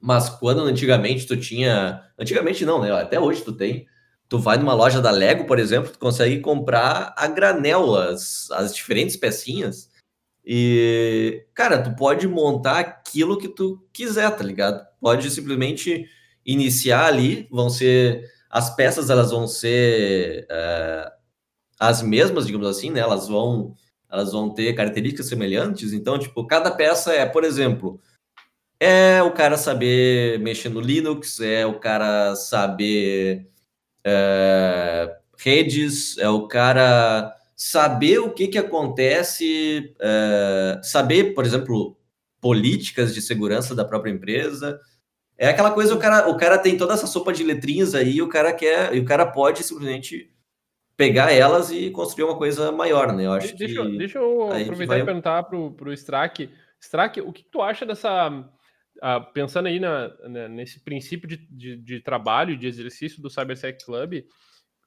Speaker 3: mas quando antigamente tu tinha. Antigamente não, né? Até hoje tu tem tu vai numa loja da Lego, por exemplo, tu consegue comprar a granel as, as diferentes pecinhas. E, cara, tu pode montar aquilo que tu quiser, tá ligado? Pode simplesmente iniciar ali, vão ser. As peças elas vão ser é, as mesmas, digamos assim, né? Elas vão, elas vão ter características semelhantes. Então, tipo, cada peça é, por exemplo, é o cara saber mexer no Linux, é o cara saber é, redes, é o cara saber o que, que acontece, é, saber, por exemplo, políticas de segurança da própria empresa. É aquela coisa, o cara, o cara tem toda essa sopa de letrinhas aí, o cara quer, e o cara pode simplesmente pegar elas e construir uma coisa maior, né? Eu acho
Speaker 2: deixa,
Speaker 3: que.
Speaker 2: Deixa eu aproveitar vai... e perguntar pro, pro Strack. Strack, o que, tu acha dessa. Uh, pensando aí na, na, nesse princípio de, de, de, trabalho, de exercício do CyberSec Club,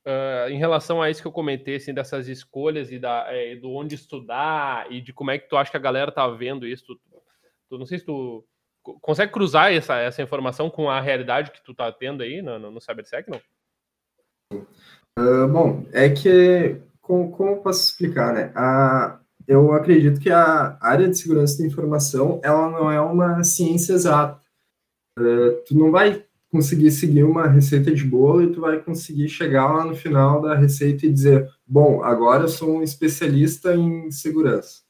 Speaker 2: uh, em relação a isso que eu comentei, assim, dessas escolhas e da, é, do onde estudar e de como é que tu acha que a galera tá vendo isso. Tu, tu não sei se tu consegue cruzar essa, essa informação com a realidade que tu tá tendo aí no, no, no CyberSec, não?
Speaker 4: Uh, bom, é que, como, como posso explicar, né? A, eu acredito que a área de segurança da informação, ela não é uma ciência exata. Uh, tu não vai conseguir seguir uma receita de bolo e tu vai conseguir chegar lá no final da receita e dizer, bom, agora eu sou um especialista em segurança.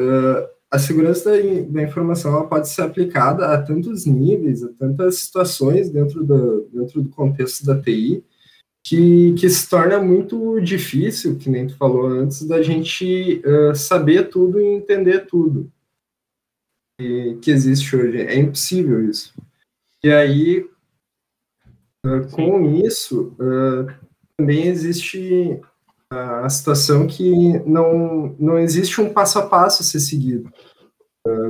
Speaker 4: Uh, a segurança da, informação ela pode ser aplicada a tantos níveis, a tantas situações dentro do, dentro do contexto da TI, que, que se torna muito difícil, que nem tu falou antes, da gente uh, saber tudo e entender tudo que existe hoje. É impossível isso. E aí, uh, com isso, uh, também existe a situação que não, não existe um passo a passo a ser seguido.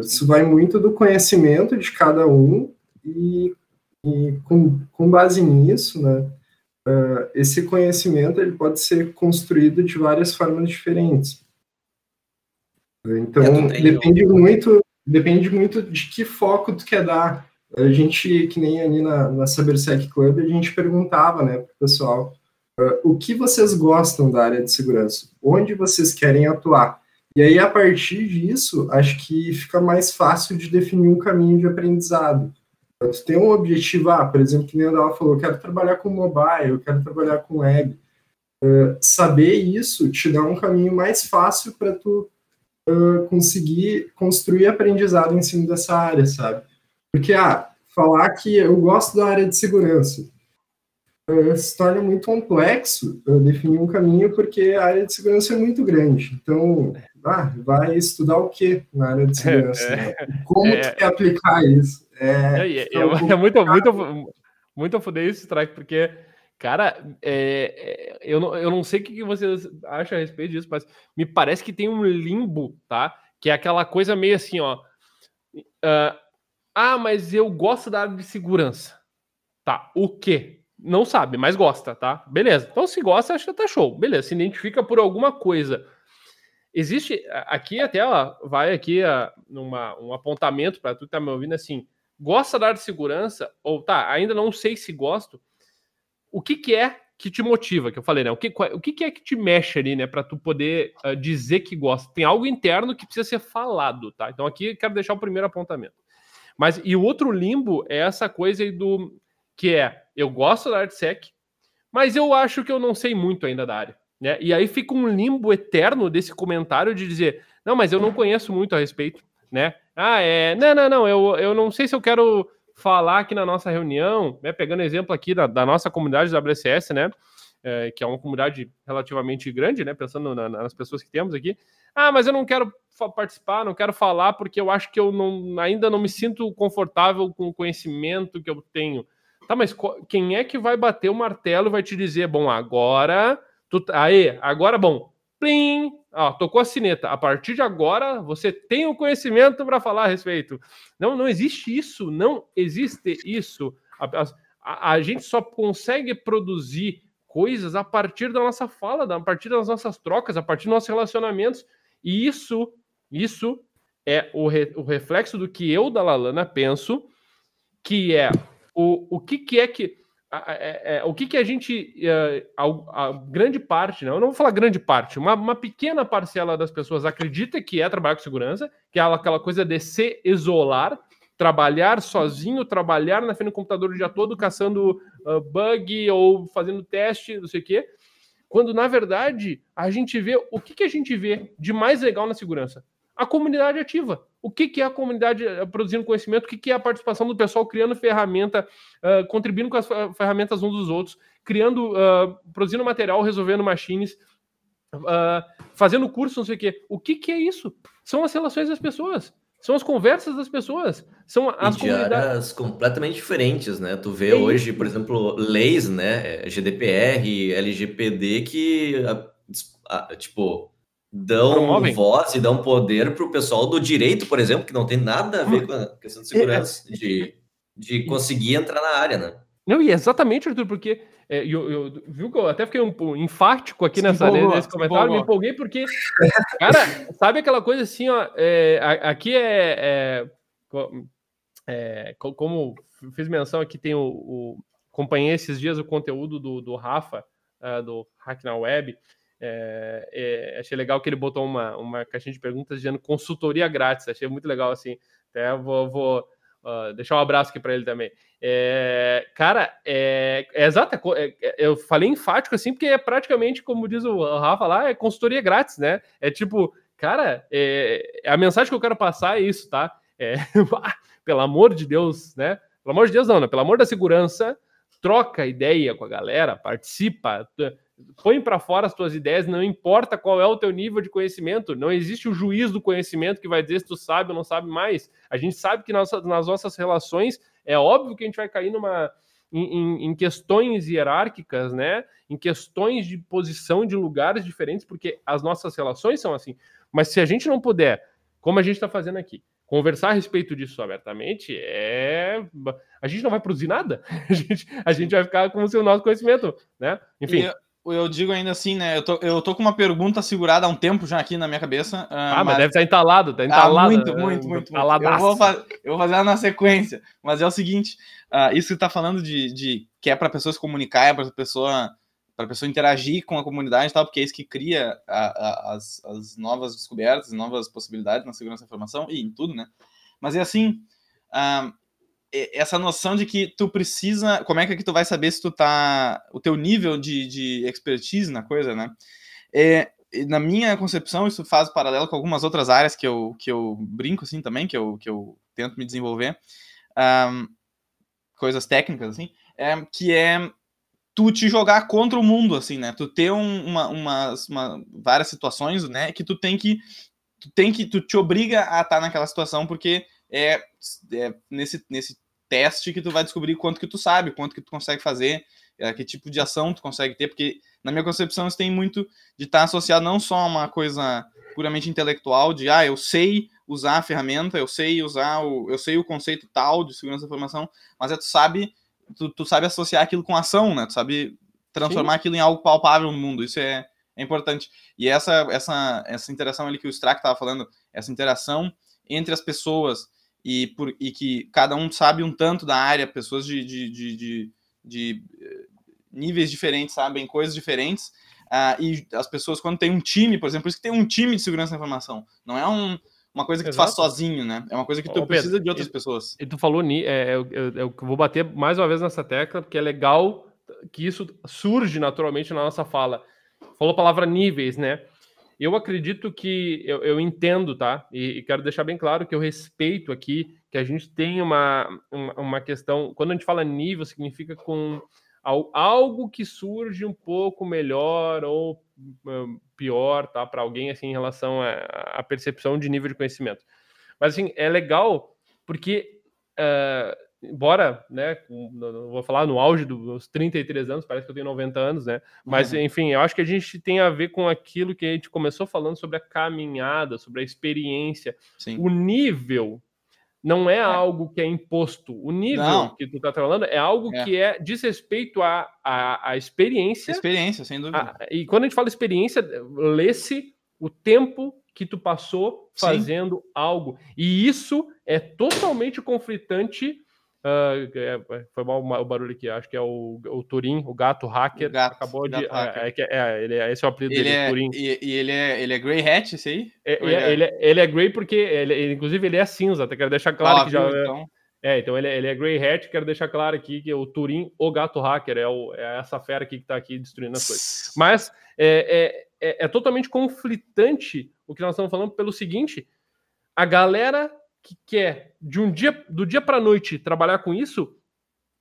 Speaker 4: Isso vai muito do conhecimento de cada um e, e com, com base nisso, né, esse conhecimento ele pode ser construído de várias formas diferentes. Então, depende muito, depende muito de que foco tu quer dar a gente, que nem ali na, na CyberSec Club, a gente perguntava, né, para o pessoal, uh, o que vocês gostam da área de segurança? Onde vocês querem atuar? E aí, a partir disso, acho que fica mais fácil de definir um caminho de aprendizado. Tu tem um objetivo, ah, por exemplo, que nem a Dala falou, eu quero trabalhar com mobile, eu quero trabalhar com web. Uh, saber isso te dá um caminho mais fácil para tu uh, conseguir construir aprendizado em cima dessa área, sabe? Porque, ah, falar que eu gosto da área de segurança uh, se torna muito complexo uh, definir um caminho, porque a área de segurança é muito grande. Então, ah, vai estudar o que na área de segurança? É, né? Como é, que aplicar isso?
Speaker 2: É, é, é, é muito, muito, muito foder isso, Strike, porque Cara, é, é, eu, não, eu não sei o que vocês acham a respeito disso, mas me parece que tem um limbo, tá? Que é aquela coisa meio assim, ó. Uh, ah, mas eu gosto da área de segurança. Tá, o quê? Não sabe, mas gosta, tá? Beleza. Então, se gosta, acho que tá show. Beleza, se identifica por alguma coisa. Existe, aqui até, ó, vai aqui ó, numa, um apontamento para tu que tá me ouvindo assim, gosta da área de segurança, ou tá, ainda não sei se gosto, o que que é que te motiva, que eu falei, né? O que, o que é que te mexe ali, né? Para tu poder uh, dizer que gosta. Tem algo interno que precisa ser falado, tá? Então aqui quero deixar o primeiro apontamento. Mas e o outro limbo é essa coisa aí do que é eu gosto da ArtSec, mas eu acho que eu não sei muito ainda da área. Né? E aí fica um limbo eterno desse comentário de dizer, não, mas eu não conheço muito a respeito, né? Ah, é. Não, não, não, eu, eu não sei se eu quero falar aqui na nossa reunião, né? Pegando exemplo aqui da, da nossa comunidade da WCS, né? É, que é uma comunidade relativamente grande, né? Pensando na, nas pessoas que temos aqui. Ah, mas eu não quero participar, não quero falar porque eu acho que eu não, ainda não me sinto confortável com o conhecimento que eu tenho. Tá, mas quem é que vai bater o martelo e vai te dizer, bom, agora, tu, aí, agora, bom, plim, ó, tocou a sineta. A partir de agora, você tem o conhecimento para falar a respeito. Não, não existe isso, não existe isso. A, a, a, gente só consegue produzir coisas a partir da nossa fala, a partir das nossas trocas, a partir dos nossos relacionamentos. E isso isso é o, re, o reflexo do que eu, da Lalana, penso, que é o, o que, que é que. a, é, o que, que a gente, a, a, grande parte, não, eu não vou falar grande parte, uma, uma pequena parcela das pessoas acredita que é trabalhar com segurança, que é aquela coisa de se isolar, trabalhar sozinho, trabalhar na frente do computador o dia todo, caçando uh, bug ou fazendo teste, não sei o quê. Quando, na verdade, a gente vê o que, que a gente vê de mais legal na segurança? A comunidade ativa. O que, que é a comunidade eh, produzindo conhecimento? O que, que é a participação do pessoal criando ferramenta, uh, contribuindo com as ferramentas uns dos outros, criando, uh, produzindo material, resolvendo machines, uh, fazendo curso, não sei o quê. O que, que é isso? São as relações das pessoas. São as conversas das pessoas. São as
Speaker 3: de áreas completamente diferentes, né? Tu vê é hoje, por exemplo, leis, né? GDPR, LGPD, que, tipo, dão Promovem. voz e dão poder para o pessoal do direito, por exemplo, que não tem nada a ver com a questão de é, é, segurança, de, de conseguir entrar na área, né?
Speaker 2: Não, e exatamente, Arthur, porque é, eu, eu, viu que eu até fiquei um, um enfático aqui nessa, empolgou, nesse comentário, me empolguei porque, cara, sabe aquela coisa assim, ó, é, aqui é, é, é, como fiz menção aqui, tem o, o acompanhei esses dias o conteúdo do, do Rafa, uh, do Hack na Web, é, é, achei legal que ele botou uma, uma caixinha de perguntas dizendo consultoria grátis, achei muito legal assim, até vou, vou uh, deixar um abraço aqui para ele também. É, cara, é, é exato. É, é, eu falei enfático assim, porque é praticamente, como diz o Rafa lá, é consultoria grátis, né? É tipo, cara, a mensagem que eu quero passar é isso, tá? Pelo amor de Deus, né? Pelo amor de Deus, não, né? Pelo amor da segurança, troca ideia com a galera, participa, põe para fora as tuas ideias, não importa qual é o teu nível de conhecimento, não existe o juiz do conhecimento que vai dizer se tu sabe ou não sabe mais. A gente sabe que nas, nas nossas relações é óbvio que a gente vai cair numa em, em, questões hierárquicas, né? Em questões de posição de lugares diferentes, porque as nossas relações são assim. Mas se a gente não puder, como a gente está fazendo aqui, conversar a respeito disso abertamente, é a gente não vai produzir nada. A gente, a gente vai ficar com o nosso conhecimento, né? Enfim.
Speaker 1: E eu digo ainda assim, né? Eu tô, eu tô com uma pergunta segurada há um tempo já aqui na minha cabeça.
Speaker 2: Uh, ah, mas, mas deve estar entalado, tá entalado.
Speaker 1: Ah, muito, muito, muito. muito. Eu, vou fazer, eu vou fazer ela na sequência. Mas é o seguinte: uh, isso que tá falando de, de que é para pessoas comunicar, é para pessoa para pessoa interagir com a comunidade e tal, porque é isso que cria a, a, as, as novas descobertas, novas possibilidades na segurança da informação e em tudo, né? Mas é assim, uh, essa noção de que tu precisa. Como é que, é que tu vai saber se tu tá. o teu nível de, de expertise na coisa, né? É, na minha concepção, isso faz paralelo com algumas outras áreas que eu, que eu brinco assim também, que eu, que eu tento me desenvolver. Um, coisas técnicas, assim, é, que é tu te jogar contra o mundo, assim, né? Tu ter um, uma, uma, várias situações, né? Que tu tem que. Tu tem que. Tu te obriga a estar naquela situação porque é, é nesse, nesse teste que tu vai descobrir quanto que tu sabe, quanto que tu consegue fazer, é, que tipo de ação tu consegue ter, porque na minha concepção isso tem muito de estar tá associado não só a uma coisa puramente intelectual, de ah, eu sei usar a ferramenta, eu sei usar o, eu sei o conceito tal de segurança da informação, mas é tu sabe, tu, tu sabe associar aquilo com ação, né? Tu sabe transformar Sim. aquilo em algo palpável no mundo. Isso é, é importante. E essa essa essa interação ali que o Strack estava falando, essa interação entre as pessoas e, por, e que cada um sabe um tanto da área, pessoas de, de, de, de, de eh, níveis diferentes sabem coisas diferentes. Uh, e as pessoas, quando tem um time, por exemplo, por isso que tem um time de segurança da informação. Não é um, uma coisa que Exato. tu faz sozinho, né? É uma coisa que tu Ô, precisa Pedro, de outras
Speaker 2: e,
Speaker 1: pessoas.
Speaker 2: E tu falou, é, eu, eu, eu, vou bater mais uma vez nessa tecla, porque é legal que isso surge naturalmente na nossa fala. Falou a palavra níveis, né? Eu acredito que eu, eu entendo, tá? E, e, quero deixar bem claro que eu respeito aqui que a gente tem uma, uma, uma questão. Quando a gente fala nível, significa com algo que surge um pouco melhor ou hum, pior, tá? Para alguém assim em relação à percepção de nível de conhecimento. Mas assim, é legal porque uh, embora, né, vou falar no auge dos 33 anos, parece que eu tenho 90 anos, né? Mas, uhum. enfim, eu acho que a gente tem a ver com aquilo que a gente começou falando sobre a caminhada, sobre a experiência. Sim. O nível não é, é, algo que é imposto. O nível não. que tu tá falando é algo é. que é diz respeito à a, a, experiência.
Speaker 1: Experiência, sem dúvida.
Speaker 2: A, e quando a gente fala experiência, lê-se o tempo que tu passou fazendo Sim. algo. E isso é totalmente conflitante Uh, foi mal o barulho aqui, acho que é o, o Turim, o gato hacker. O gato, acabou de. É, é, é, ele é, esse é o apelido
Speaker 1: ele
Speaker 2: dele,
Speaker 1: é,
Speaker 2: Turim.
Speaker 1: E, e, ele é, ele é Grey Hat, esse aí?
Speaker 2: É, é, ele, é, ele é Grey porque, ele, inclusive, ele é cinza, até quero deixar claro que já. Então. É, então ele, ele é Grey Hat, quero deixar claro aqui que o Turim, o gato hacker, é, o, é essa fera aqui que tá aqui destruindo as coisas. Mas é, é, é totalmente conflitante o que nós estamos falando pelo seguinte: a galera que quer de um dia do dia para noite trabalhar com isso,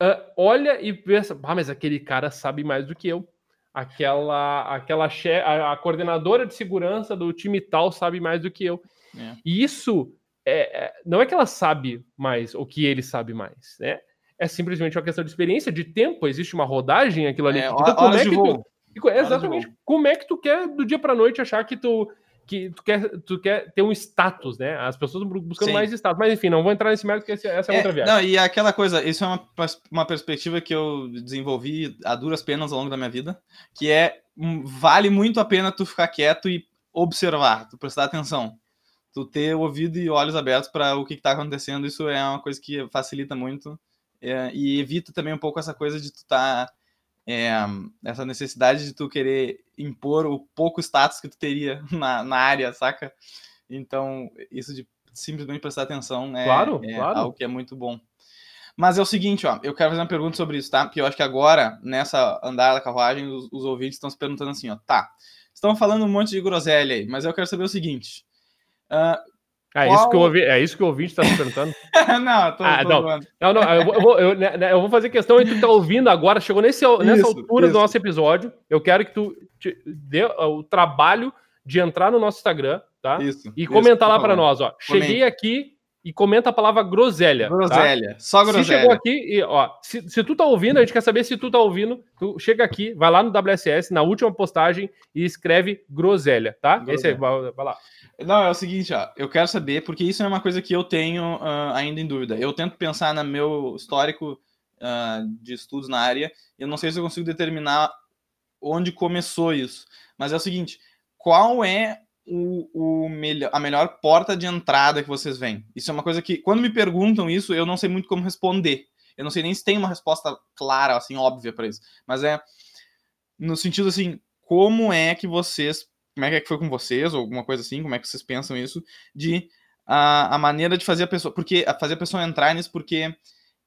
Speaker 2: uh, olha e pensa, ah, mas aquele cara sabe mais do que eu. Aquela aquela che a, a coordenadora de segurança do time tal sabe mais do que eu. É. E isso é, é, não é que ela sabe mais ou que ele sabe mais, né? É simplesmente uma questão de experiência, de tempo. Existe uma rodagem aquilo ali. É,
Speaker 1: então, como é que
Speaker 2: tu, exatamente. Como é que tu quer do dia para noite achar que tu que tu quer, tu quer ter um status, né? As pessoas buscando Sim. mais status. Mas enfim, não vou entrar nesse mérito, porque essa é, é outra viagem.
Speaker 1: Não, e aquela coisa, isso é uma, uma perspectiva que eu desenvolvi a duras penas ao longo da minha vida, que é hum, vale muito a pena tu ficar quieto e observar, tu prestar atenção. Tu ter ouvido e olhos abertos para o que está acontecendo, isso é uma coisa que facilita muito é, e evita também um pouco essa coisa de tu estar. Tá é, essa necessidade de tu querer impor o pouco status que tu teria na, na área, saca? Então, isso de simplesmente prestar atenção né,
Speaker 2: claro,
Speaker 1: é
Speaker 2: claro.
Speaker 1: algo que é muito bom. Mas é o seguinte, ó, eu quero fazer uma pergunta sobre isso, tá? Porque eu acho que agora, nessa andar da carruagem, os, os ouvintes estão se perguntando assim, ó, tá, estão falando um monte de groselha aí, mas eu quero saber o seguinte, uh,
Speaker 2: é, Qual... isso que eu ouvi, é isso que o ouvinte está se perguntando?
Speaker 1: não, tô,
Speaker 2: ah, tô não. não, não, eu vou, eu, né, né, eu vou fazer questão e tu tá ouvindo agora, chegou nesse, nessa isso, altura isso. do nosso episódio. Eu quero que tu dê o trabalho de entrar no nosso Instagram, tá? Isso, e comentar lá para nós, ó. Cheguei aqui e comenta a palavra groselha.
Speaker 1: Tá? Groselha, tá? só groselha.
Speaker 2: Se chegou aqui, e, ó, se, se, tu tá ouvindo, a gente quer saber se tu tá ouvindo, tu chega aqui, vai lá no WSS, na última postagem, e escreve groselha, tá? Groselha. Esse aí, vai, vai, lá.
Speaker 1: Não, é o seguinte, ó, eu quero saber, porque isso é uma coisa que eu tenho uh, ainda em dúvida. Eu tento pensar no meu histórico uh, de estudos na área, e eu não sei se eu consigo determinar onde começou isso. Mas é o seguinte, qual é o, o melhor, a melhor porta de entrada que vocês veem? Isso é uma coisa que, quando me perguntam isso, eu não sei muito como responder. Eu não sei nem se tem uma resposta clara, assim, óbvia para isso. Mas é no sentido assim, como é que vocês, como é que foi com vocês, ou alguma coisa assim, como é que vocês pensam isso, de a, a maneira de fazer a pessoa, porque fazer a pessoa entrar nisso, porque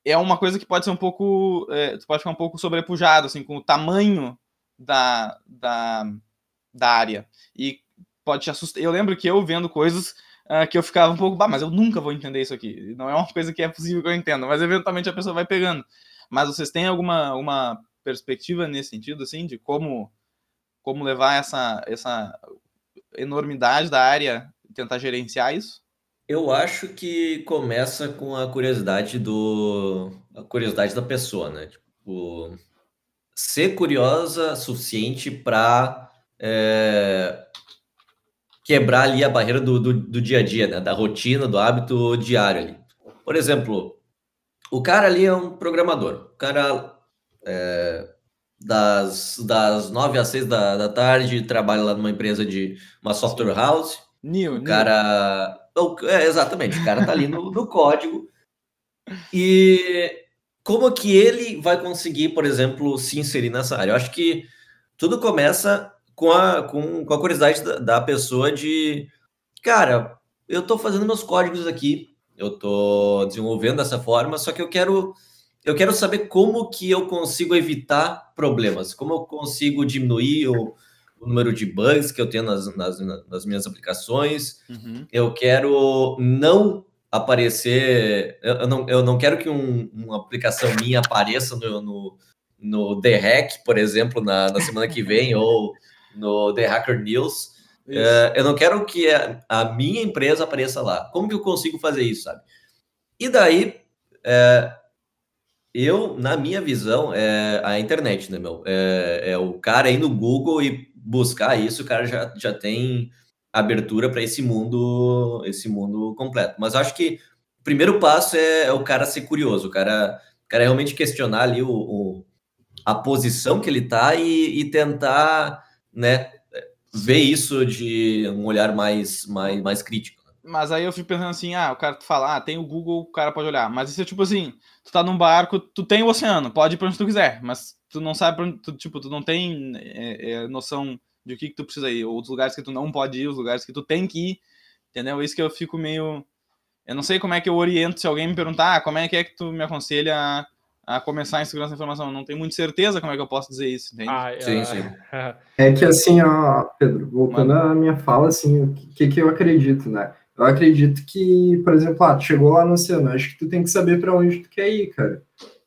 Speaker 1: é uma coisa que pode ser um pouco, é, pode ficar um pouco sobrepujado, assim, com o tamanho da, da, da área. E pode te assustar. Eu lembro que eu vendo coisas uh, que eu ficava um pouco, bah, mas eu nunca vou entender isso aqui. Não é uma coisa que é possível que eu entenda, mas eventualmente a pessoa vai pegando. Mas vocês têm alguma uma perspectiva nesse sentido, assim, de como como levar essa essa enormidade da área e tentar gerenciar isso?
Speaker 3: Eu acho que começa com a curiosidade do a curiosidade da pessoa, né? Tipo, ser curiosa suficiente para é, quebrar ali a barreira do, do, do dia a dia, né? da rotina, do hábito diário ali. Por exemplo, o cara ali é um programador. O cara é, das, das 9 às 6 da, da tarde trabalha lá numa empresa de uma software house.
Speaker 1: New,
Speaker 3: o cara. É, exatamente, o cara tá ali no, no código. E como que ele vai conseguir, por exemplo, se inserir nessa área? Eu acho que tudo começa com a, com, com a curiosidade da, da pessoa de, cara, eu estou fazendo meus códigos aqui, eu estou desenvolvendo dessa forma, só que eu quero eu quero saber como que eu consigo evitar problemas, como eu consigo diminuir o, o número de bugs que eu tenho nas, nas, nas minhas aplicações. Uhum. Eu quero não aparecer, eu não, eu não quero que um, uma aplicação minha apareça no, no, no The Hack, por exemplo, na, na semana que vem, ou no The Hacker News. Uh, eu não quero que a, a, minha empresa apareça lá. Como que eu consigo fazer isso, sabe? E daí, é, eu, na minha visão, é a internet, né, meu? É, é, o cara ir no Google e buscar isso, o cara já, já tem abertura para esse mundo, esse mundo completo. Mas acho que o primeiro passo é, é, o cara ser curioso, o cara, o cara realmente questionar ali o, o a posição que ele tá e, e tentar né, ver isso de um olhar mais, mais, mais crítico. Né?
Speaker 1: Mas aí eu fico pensando assim, ah, o cara fala, ah, tem o Google, o cara pode olhar. Mas isso é tipo assim, tu tá num barco, tu tem o oceano, pode ir pra onde tu quiser, mas tu não sabe pra onde, tu, tipo, tu não tem é, é, noção de o que que tu precisa ir, ou os lugares que tu não pode ir, os lugares que tu tem que ir, entendeu? Isso que eu fico meio... Eu não sei como é que eu oriento se alguém me perguntar, ah, como é que é que tu me aconselha a começar em segurança da informação. Não tenho muita certeza como é que eu posso dizer isso, entende? Ah,
Speaker 3: é, sim, sim.
Speaker 4: É que assim, ó, Pedro, voltando à minha fala, assim, o que, que eu acredito, né? Eu acredito que, por exemplo, ah, tu chegou lá no oceano, acho que tu tem que saber para onde tu quer ir, cara.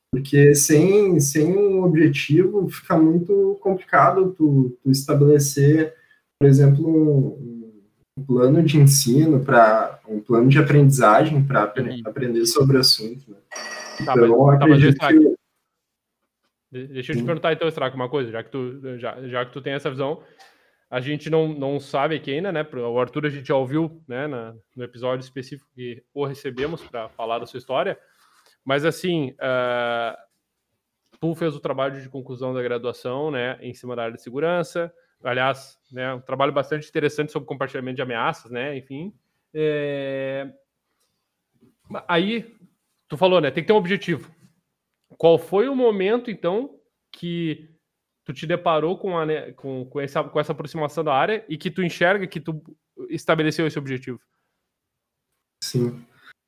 Speaker 4: Porque sem, sem um objetivo fica muito complicado tu, tu estabelecer, por exemplo, um, um plano de ensino, para um plano de aprendizagem para uhum. aprender sobre o assunto. Né?
Speaker 2: Tá, mas, tá, mas que... Deixa eu te perguntar então, Strack, uma coisa, já que tu, já, já que tu tem essa visão, a gente não, não sabe aqui ainda, né? O Arthur a gente já ouviu né, na, no episódio específico que o recebemos para falar da sua história, mas assim, uh, tu fez o trabalho de conclusão da graduação, né, em cima da área de segurança, aliás, né, um trabalho bastante interessante sobre compartilhamento de ameaças, né, enfim. É... Aí tu falou, né? Tem que ter um objetivo. Qual foi o momento, então, que tu te deparou com, a, né, com, com, essa, com essa aproximação da área e que tu enxerga que tu estabeleceu esse objetivo?
Speaker 4: Sim.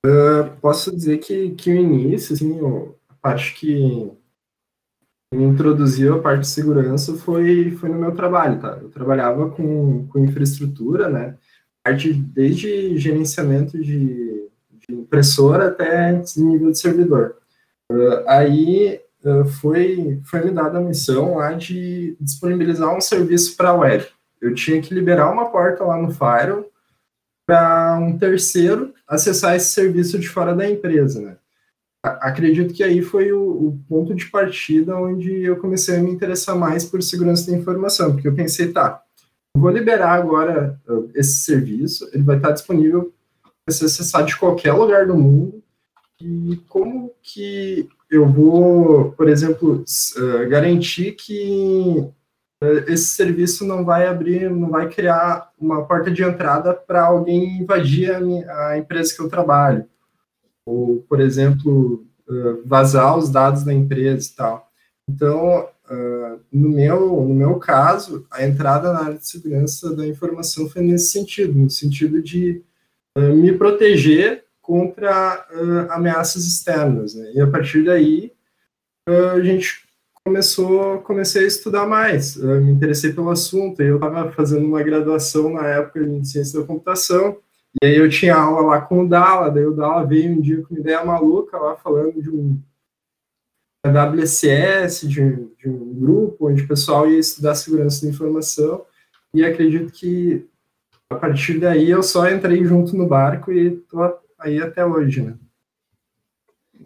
Speaker 4: Uh, posso dizer que, que o início, assim, a parte que me introduziu a parte de segurança foi, foi no meu trabalho, tá? Eu trabalhava com, com infraestrutura, né? Parte desde gerenciamento de de impressora até nível de servidor. Uh, aí uh, foi, foi me dada a missão lá de disponibilizar um serviço para a web. Eu tinha que liberar uma porta lá no Firewall para um terceiro acessar esse serviço de fora da empresa, né? Acredito que aí foi o, o, ponto de partida onde eu comecei a me interessar mais por segurança da informação, porque eu pensei, tá, vou liberar agora uh, esse serviço, ele vai estar disponível ser acessar de qualquer lugar do mundo. E como que eu vou, por exemplo, uh, garantir que uh, esse serviço não vai abrir, não vai criar uma porta de entrada para alguém invadir a, minha, a, empresa que eu trabalho? Ou, por exemplo, uh, vazar os dados da empresa e tal. Então, no, meu, no meu caso, a entrada na área de segurança da informação foi nesse sentido, no sentido de eh, me proteger contra uh, ameaças externas. Né? E a partir daí, uh, a gente começou, comecei a estudar mais, me interessei pelo assunto. Eu estava fazendo uma graduação na época em ciência da computação, e aí eu tinha aula lá com o Dala, daí o Dala veio um dia com uma ideia maluca lá, falando de um WCS, de, de um grupo onde o pessoal ia estudar segurança da informação, e acredito que a partir daí eu só entrei junto no barco e tô aí até hoje, né?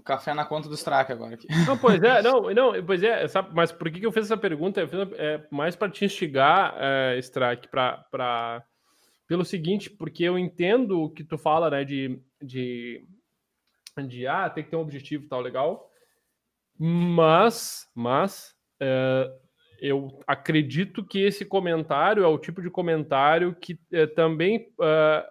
Speaker 1: Café na conta do Strack agora aqui.
Speaker 2: Não, pois é, não, não, pois é, sabe, mas por que, que eu fiz essa pergunta? Eu fiz é, mais para te instigar, é, Strack, para pelo seguinte, porque eu entendo o que tu fala, né, de, de, de ah, tem que ter um objetivo tal, legal, mas, mas, é, eu acredito que esse comentário é o tipo de comentário que é, também uh,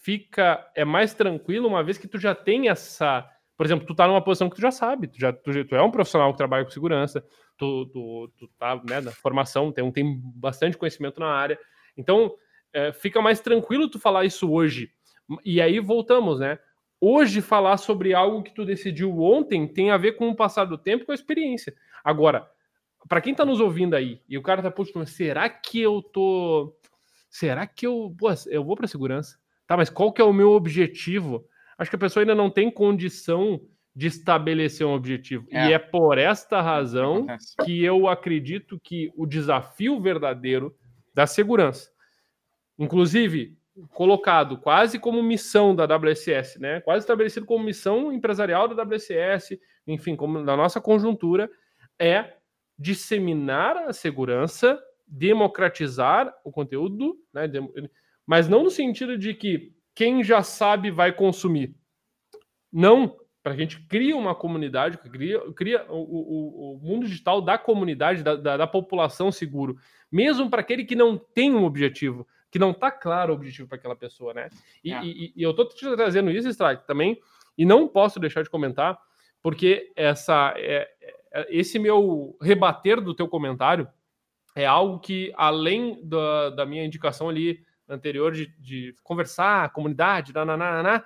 Speaker 2: fica é mais tranquilo uma vez que tu já tem essa por exemplo tu tá numa posição que tu já sabe tu já tu, tu é um profissional que trabalha com segurança tu, tu, tu tá né, na formação tem, tem bastante conhecimento na área. Então é, fica mais tranquilo tu falar isso hoje. E aí voltamos né? Hoje falar sobre algo que tu decidiu ontem tem a ver com o passar do tempo com a experiência. Agora para quem tá nos ouvindo aí e o cara tá postando, será que eu tô. Será que eu. Pô, eu vou para segurança? Tá, mas qual que é o meu objetivo? Acho que a pessoa ainda não tem condição de estabelecer um objetivo. É. E é por esta razão que eu acredito que o desafio verdadeiro da segurança, inclusive colocado quase como missão da WSS, né? Quase estabelecido como missão empresarial da WSS, enfim, como na nossa conjuntura, é disseminar a segurança, democratizar o conteúdo, né? mas não no sentido de que quem já sabe vai consumir. Não, para a gente cria uma comunidade, cria, cria o, o, o mundo digital da comunidade, da, da, da população seguro, mesmo para aquele que não tem um objetivo. que não está claro o objetivo para aquela pessoa, né? E, é. e, e eu estou te trazendo isso, Strike, também, e não posso deixar de comentar, porque essa, é, esse meu rebater do teu comentário é algo que, além da, da minha indicação ali anterior de, de conversar, comunidade, nananana,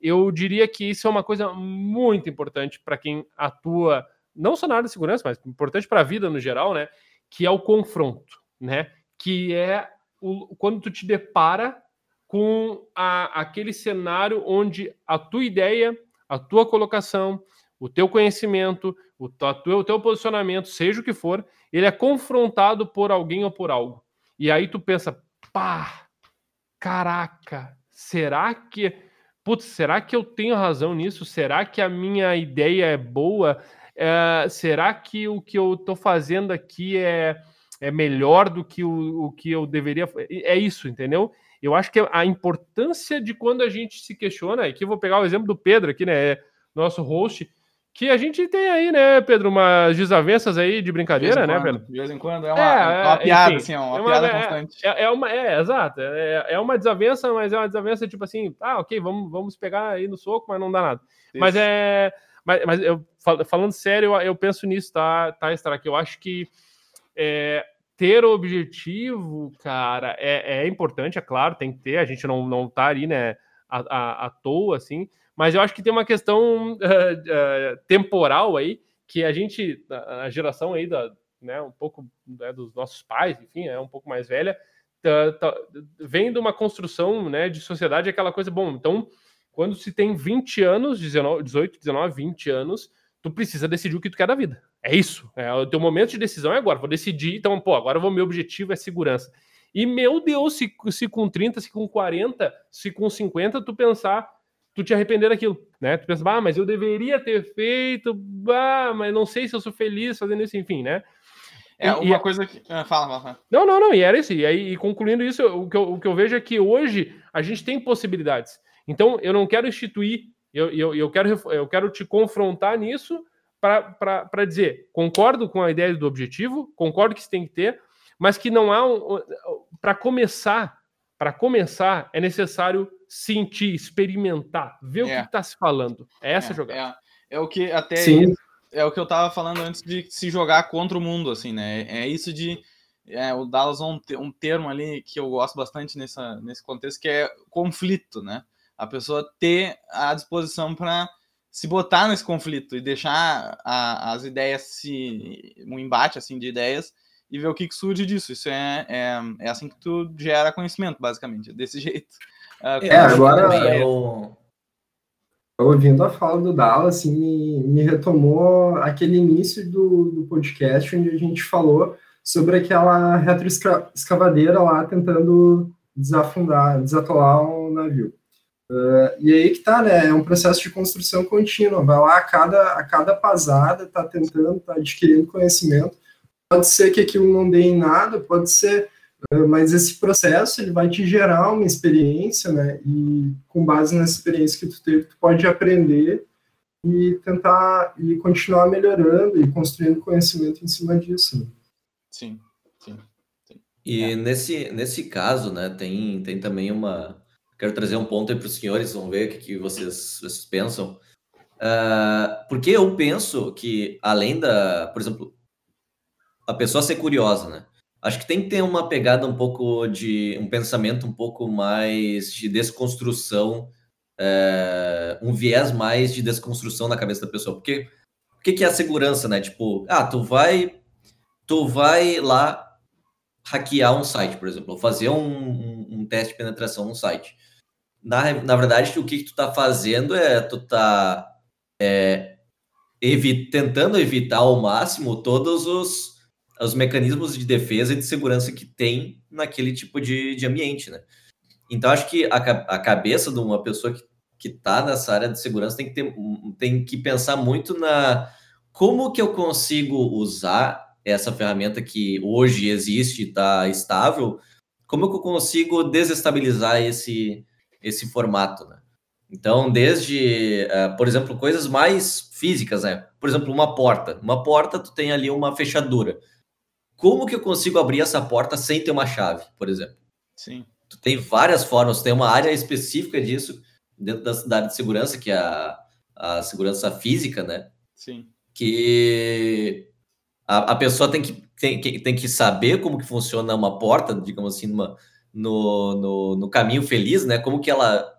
Speaker 2: eu diria que isso é uma coisa muito importante para quem atua, não só na área de segurança, mas importante para a vida no geral, né? Que é o confronto, né? Que é o, quando tu te depara com a, aquele cenário onde a tua ideia, a tua colocação, o teu conhecimento, o, o teu posicionamento, seja o que for, ele é confrontado por alguém ou por algo. E aí tu pensa, pá, caraca, será que. Putz, será que eu tenho razão nisso? Será que a minha ideia é boa? É, será que o que eu estou fazendo aqui é, é melhor do que o, o que eu deveria. É isso, entendeu? Eu acho que a importância de quando a gente se questiona, aqui eu vou pegar o exemplo do Pedro aqui, né? É nosso host, que a gente tem aí, né, Pedro, umas desavenças aí de brincadeira,
Speaker 1: de
Speaker 2: né, Pedro?
Speaker 1: De vez em quando é uma, é, é uma piada, enfim, assim, é uma, é uma piada
Speaker 2: é,
Speaker 1: constante.
Speaker 2: É, é, uma, é, exato, é, é uma desavença, mas é uma desavença tipo assim, ah, ok, vamos, vamos pegar aí no soco, mas não dá nada. Isso. Mas é, mas, mas eu falando sério, eu, eu penso nisso, tá, tá, que Eu acho que é, ter objetivo, cara, é, é importante, é claro, tem que ter, a gente não, não tá ali, né, à, à, à toa, assim, mas eu acho que tem uma questão uh, uh, temporal aí, que a gente, a geração aí da, né, um pouco né, dos nossos pais, enfim, é um pouco mais velha, tá, tá, vem de uma construção né, de sociedade, aquela coisa, bom, então, quando se tem 20 anos, 19, 18, 19, 20 anos, tu precisa decidir o que tu quer da vida. É isso. É, o teu momento de decisão é agora. Vou decidir, então, pô, agora o meu objetivo é segurança. E, meu Deus, se, se com 30, se com 40, se com 50, tu pensar, tu te arrepender daquilo, né? Tu pensa, ah, mas eu deveria ter feito, ah, mas não sei se eu sou feliz fazendo isso, enfim, né?
Speaker 1: É, uma e, coisa que. Ah, fala, fala.
Speaker 2: Não, não, não, e era isso. E aí, e concluindo isso, o que, eu, o que eu vejo é que hoje a gente tem possibilidades. Então, eu não quero instituir, eu, eu, eu, quero, eu quero te confrontar nisso para dizer: concordo com a ideia do objetivo, concordo que isso tem que ter, mas que não há. Um, para começar, para começar, é necessário sentir, experimentar, ver é. o que está se falando. É essa
Speaker 1: é,
Speaker 2: jogada.
Speaker 1: É, é, o que até Sim. é o que eu estava falando antes de se jogar contra o mundo, assim, né? É isso de é, o Dallas um, um termo ali que eu gosto bastante nessa, nesse contexto que é conflito, né? A pessoa ter a disposição para se botar nesse conflito e deixar a, as ideias se um embate assim de ideias e ver o que, que surge disso. Isso é, é, é, assim que tu gera conhecimento, basicamente, desse jeito.
Speaker 4: Uh, é, agora eu... ouvindo a fala do Dallas, assim, me, me retomou aquele início do, do podcast onde a gente falou sobre aquela retroescavadeira lá tentando desafundar, desatolar um navio. Uh, e aí que tá, né? É um processo de construção contínua. Vai lá a cada, a cada pasada, tá tentando, tá adquirindo conhecimento. Pode ser que aquilo não dê em nada, pode ser, mas esse processo ele vai te gerar uma experiência, né? E com base nessa experiência que tu teve, tu pode aprender e tentar e continuar melhorando e construindo conhecimento em cima disso. Né?
Speaker 1: Sim, sim. sim.
Speaker 3: E é. nesse, nesse caso, né, tem, tem também uma Quero trazer um ponto aí para os senhores, vamos ver o que, que vocês, vocês pensam. Uh, porque eu penso que, além da, por exemplo, a pessoa ser curiosa, né? Acho que tem que ter uma pegada um pouco de um pensamento um pouco mais de desconstrução, uh, um viés mais de desconstrução na cabeça da pessoa. Porque o que, que é a segurança, né? Tipo, ah, tu vai, tu vai lá hackear um site, por exemplo, ou fazer um, um, um teste de penetração num site na, na verdade, o que, que tu tá fazendo é tu tá é, evi tentando evitar ao máximo todos os, os mecanismos de defesa e de segurança que tem naquele tipo de, de ambiente, né? Então, acho que a, a cabeça de uma pessoa que, que tá nessa área de segurança tem que, ter, tem que pensar muito na como que eu consigo usar essa ferramenta que hoje existe e está estável, como que eu consigo desestabilizar esse, esse formato, né? Então, desde, uh, por exemplo, coisas mais físicas, né? Por exemplo, uma porta. Uma porta, tu tem ali uma fechadura. Como que eu consigo abrir essa porta sem ter uma chave, por exemplo?
Speaker 1: Sim.
Speaker 3: tu tem várias formas, tu tem uma área específica disso dentro da, da área de segurança, que é a, a segurança física, né?
Speaker 1: Sim.
Speaker 3: Que a, a pessoa tem que, tem, tem que saber como que funciona uma porta, digamos assim, numa, no, no, no caminho feliz, né? Como que ela,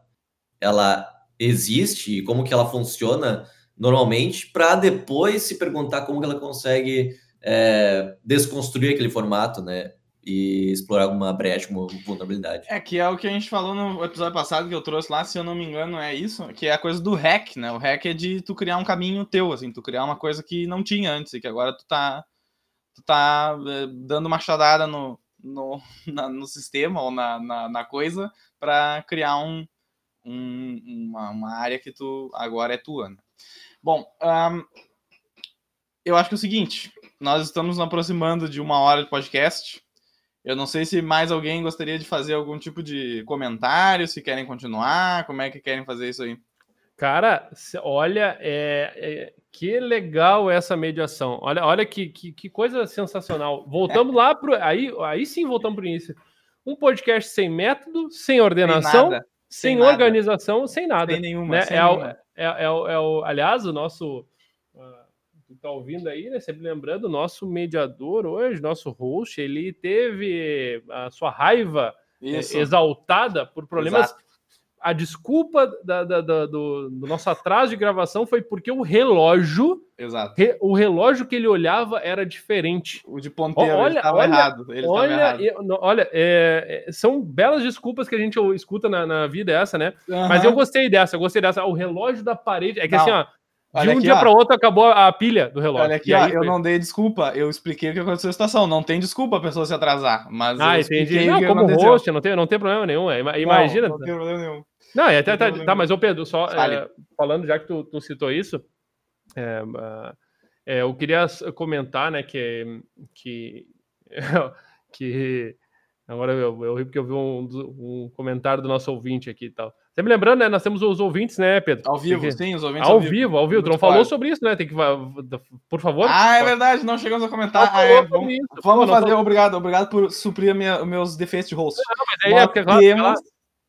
Speaker 3: ela existe e como que ela funciona normalmente, para depois se perguntar como que ela consegue é, desconstruir aquele formato, né? E explorar alguma brecha, uma vulnerabilidade.
Speaker 1: É, que é o que a gente falou no episódio passado que eu trouxe lá, se eu não me engano, é isso, que é a coisa do hack, né? O hack é de tu criar um caminho teu, assim, tu criar uma coisa que não tinha antes e que agora tu tá, tu tá é, dando machadada no, no, na, no sistema ou na, na, na coisa para criar um, um, uma, uma área que tu agora é tua, né? Bom, um, eu acho que é o seguinte, nós estamos nos aproximando de uma hora de podcast. Eu não sei se mais alguém gostaria de fazer algum tipo de comentário, se querem continuar, como é que querem fazer isso aí?
Speaker 2: Cara, olha, é, é, que legal essa mediação. Olha, olha que, que, que coisa sensacional. Voltamos lá para aí, aí sim voltamos para o início. Um podcast sem método, sem ordenação, sem, nada, sem, sem organização, nada. sem nada.
Speaker 1: Sem nenhuma.
Speaker 2: Né?
Speaker 1: Sem
Speaker 2: é,
Speaker 1: nenhuma.
Speaker 2: É, é, é, o, aliás, o nosso. Uh, tá ouvindo aí, né? Sempre lembrando, o nosso mediador hoje, nosso host, ele teve a sua raiva Isso. exaltada por problemas. Exato. A desculpa da, da, da, do, do, nosso atraso de gravação foi porque o relógio. Re, o relógio que ele olhava era diferente.
Speaker 1: O de ponteiro olha, estava errado. Ele
Speaker 2: olha,
Speaker 1: errado.
Speaker 2: olha é, é, são belas desculpas que a gente escuta na, na vida essa, né? Uhum. Mas eu gostei dessa, eu gostei dessa. O relógio da parede. É que não. assim, ó. De olha um aqui, dia para outro acabou a pilha do relógio.
Speaker 1: Olha aqui, ó, eu não dei desculpa, eu expliquei o que aconteceu na situação. Não tem desculpa a pessoa se atrasar. Mas
Speaker 2: ah, entendi. Não, como host, não tem, não tem problema nenhum. Imagina.
Speaker 1: Não, não tem problema nenhum.
Speaker 2: Não, é até, tá, tá, mas ô Pedro, só é, falando, já que tu, tu citou isso, é, é, eu queria comentar, né, que, que, que agora eu, eu ri porque eu vi um, um, comentário do nosso ouvinte aqui e tal. Sempre lembrando, né, nós temos os ouvintes, né, Pedro?
Speaker 1: Ao vivo, que... sim, os ouvintes
Speaker 2: ao, ao vivo. vivo. Ao vivo, tu não falou sobre isso, né, tem que, por favor.
Speaker 1: Ah, é verdade, não chegamos a comentar. Ah, é, vamos, vamos fazer, obrigado, obrigado por suprir minha, meus defeitos de host. Não, mas aí é porque, claro, temos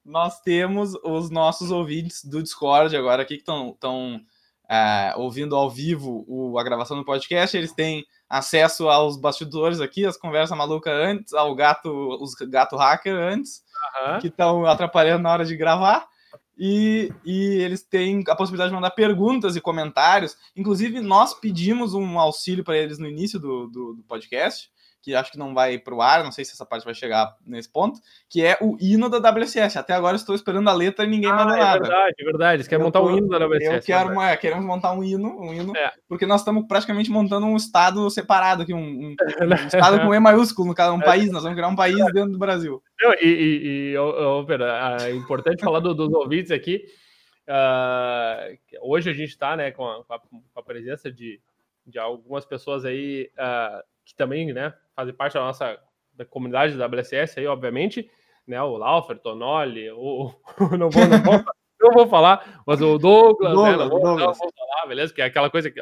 Speaker 1: nós temos os nossos ouvintes do Discord agora aqui que estão é, ouvindo ao vivo o, a gravação do podcast. Eles têm acesso aos bastidores aqui, as conversas malucas antes, ao gato, os gato hacker antes, que estão atrapalhando na hora de gravar. E, e, eles têm a possibilidade de mandar perguntas e comentários. Inclusive, nós pedimos um auxílio para eles no início do, do, do podcast que acho que não vai para o ar, não sei se essa parte vai chegar nesse ponto, que é o hino da WSS. Até agora estou esperando a letra e ninguém ah, mandou é nada.
Speaker 2: É verdade, é verdade. Eles querem montar um hino da WSS.
Speaker 1: Eu quero, uma, queremos montar um hino, um hino, é. porque nós estamos praticamente montando um estado separado aqui, um, um, um estado com E maiúsculo, no caso, um é. país. Nós vamos criar um país dentro do Brasil.
Speaker 2: e, e, e pera, é importante falar do, dos ouvintes aqui. Uh, hoje a gente está né, com, a, com a presença de, de algumas pessoas aí uh, que também né, fazem parte da nossa da comunidade da WSS aí, obviamente, né? O Laufer, Tonoli, o, não, vou, não, vou, não vou falar, mas o Douglas, Douglas, né? não, vou, Douglas. não vou falar, beleza? Que é aquela coisa que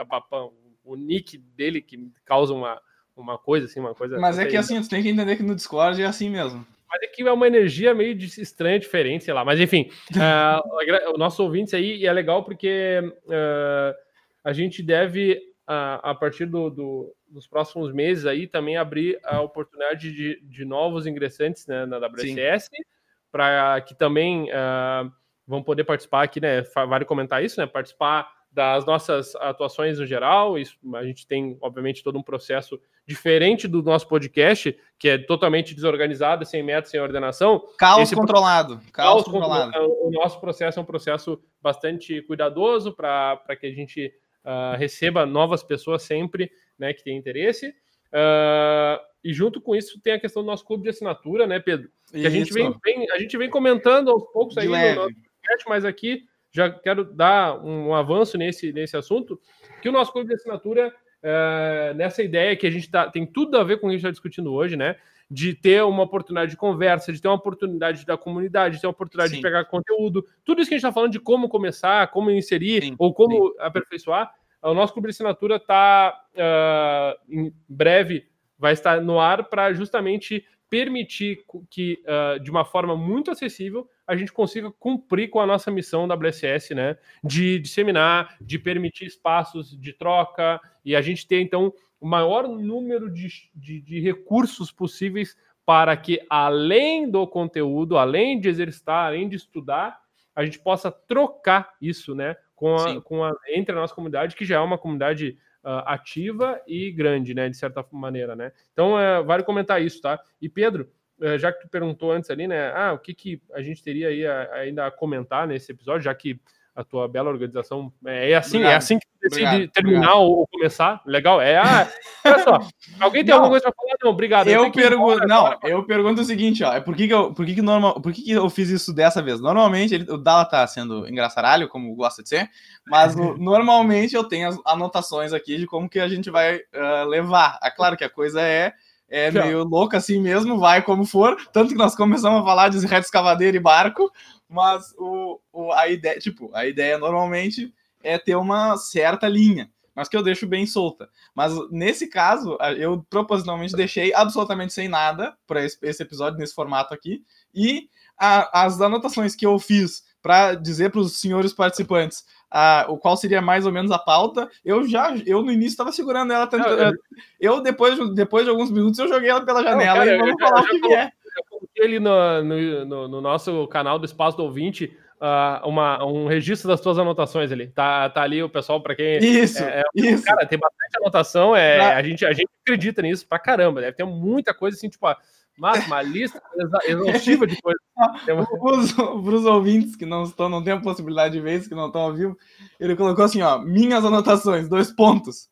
Speaker 2: o nick dele que causa uma, uma coisa assim, uma coisa.
Speaker 1: Mas é que assim, você tem que entender que no Discord é assim mesmo.
Speaker 2: Mas é que é uma energia meio de estranha, diferente, sei lá. Mas enfim, uh, o nosso ouvinte aí e é legal porque uh, a gente deve, uh, a partir do, do, nos próximos meses aí também abrir a oportunidade de, de novos ingressantes né, na WSS, para que também uh, vão poder participar aqui, né? Vale comentar isso, né? Participar das nossas atuações no geral. Isso, a gente tem, obviamente, todo um processo diferente do nosso podcast, que é totalmente desorganizado, sem método, sem ordenação.
Speaker 1: Caos Esse controlado. Caos, caos controlado.
Speaker 2: O nosso processo é um processo bastante cuidadoso para que a gente uh, receba novas pessoas sempre né, que tem interesse. Uh, e junto com isso tem a questão do nosso clube de assinatura, né, Pedro? Que isso. a gente vem, vem, a gente vem comentando aos poucos aí no nosso podcast, mas aqui já quero dar um, um, avanço nesse, nesse assunto, que o nosso clube de assinatura, uh, nessa ideia que a gente tá, tem tudo a ver com o que a gente está discutindo hoje, né? De ter uma oportunidade de conversa, de ter uma oportunidade da comunidade, de ter uma oportunidade sim. de pegar conteúdo, tudo isso que a gente está falando de como começar, como inserir sim, ou como sim. aperfeiçoar, o nosso clube de assinatura está uh, em breve vai estar no ar para justamente permitir que, uh, de uma forma muito acessível, a gente consiga cumprir com a nossa missão da WSS, né? De disseminar, de permitir espaços de troca, e a gente ter, então, o maior número de, de, de recursos possíveis para que, além do conteúdo, além de exercitar, além de estudar, a gente possa trocar isso, né? Com a, com a, entre a nossa comunidade, que já é uma comunidade uh, ativa e grande, né? De certa maneira, né? Então, uh, vale comentar isso, tá? E Pedro, uh, já que tu perguntou antes ali, né? Ah, o que, que a gente teria aí a, ainda a comentar nesse episódio, já que a tua bela organização. É, é assim, é obrigado. é assim que decide obrigado, terminar obrigado. ou começar. Legal. É, ah, olha só. Alguém tem não, alguma coisa para falar? Não, obrigado.
Speaker 1: Eu, eu pergunto, não, agora. eu pergunto o seguinte, ó, é por que que eu, por que que normal, por que que eu fiz isso dessa vez? Normalmente ele, o Dala tá sendo engraçaralho, como gosta de ser, mas normalmente eu tenho as anotações aqui de como que a gente vai uh, levar. É claro que a coisa é é meio louca assim mesmo, vai como for. Tanto que nós começamos a falar de reto escavadeira e barco, mas o, o, a ideia, tipo, a ideia normalmente é ter uma certa linha, mas que eu deixo bem solta. Mas nesse caso, eu propositalmente deixei absolutamente sem nada para esse, esse, episódio, nesse formato aqui, e a, as anotações que eu fiz para dizer para os senhores participantes a, o qual seria mais ou menos a pauta, eu já, eu no início estava segurando ela, tentando, eu, eu, depois, depois de alguns minutos eu joguei ela pela janela não, cara, e vamos falar o que vier
Speaker 2: coloquei ali no, no, no, nosso canal do Espaço do Ouvinte uh, uma, um registro das tuas anotações ali. Tá, tá ali o pessoal, para quem.
Speaker 1: Isso, é, é,
Speaker 2: isso. Cara, tem bastante anotação. É, a, gente, a gente acredita nisso pra caramba. Deve ter muita coisa assim, tipo. Mas uma lista exaustiva de coisas.
Speaker 1: Para os ouvintes que não estão, não têm a possibilidade de ver isso, que não estão ao vivo, ele colocou assim: ó, minhas anotações, dois pontos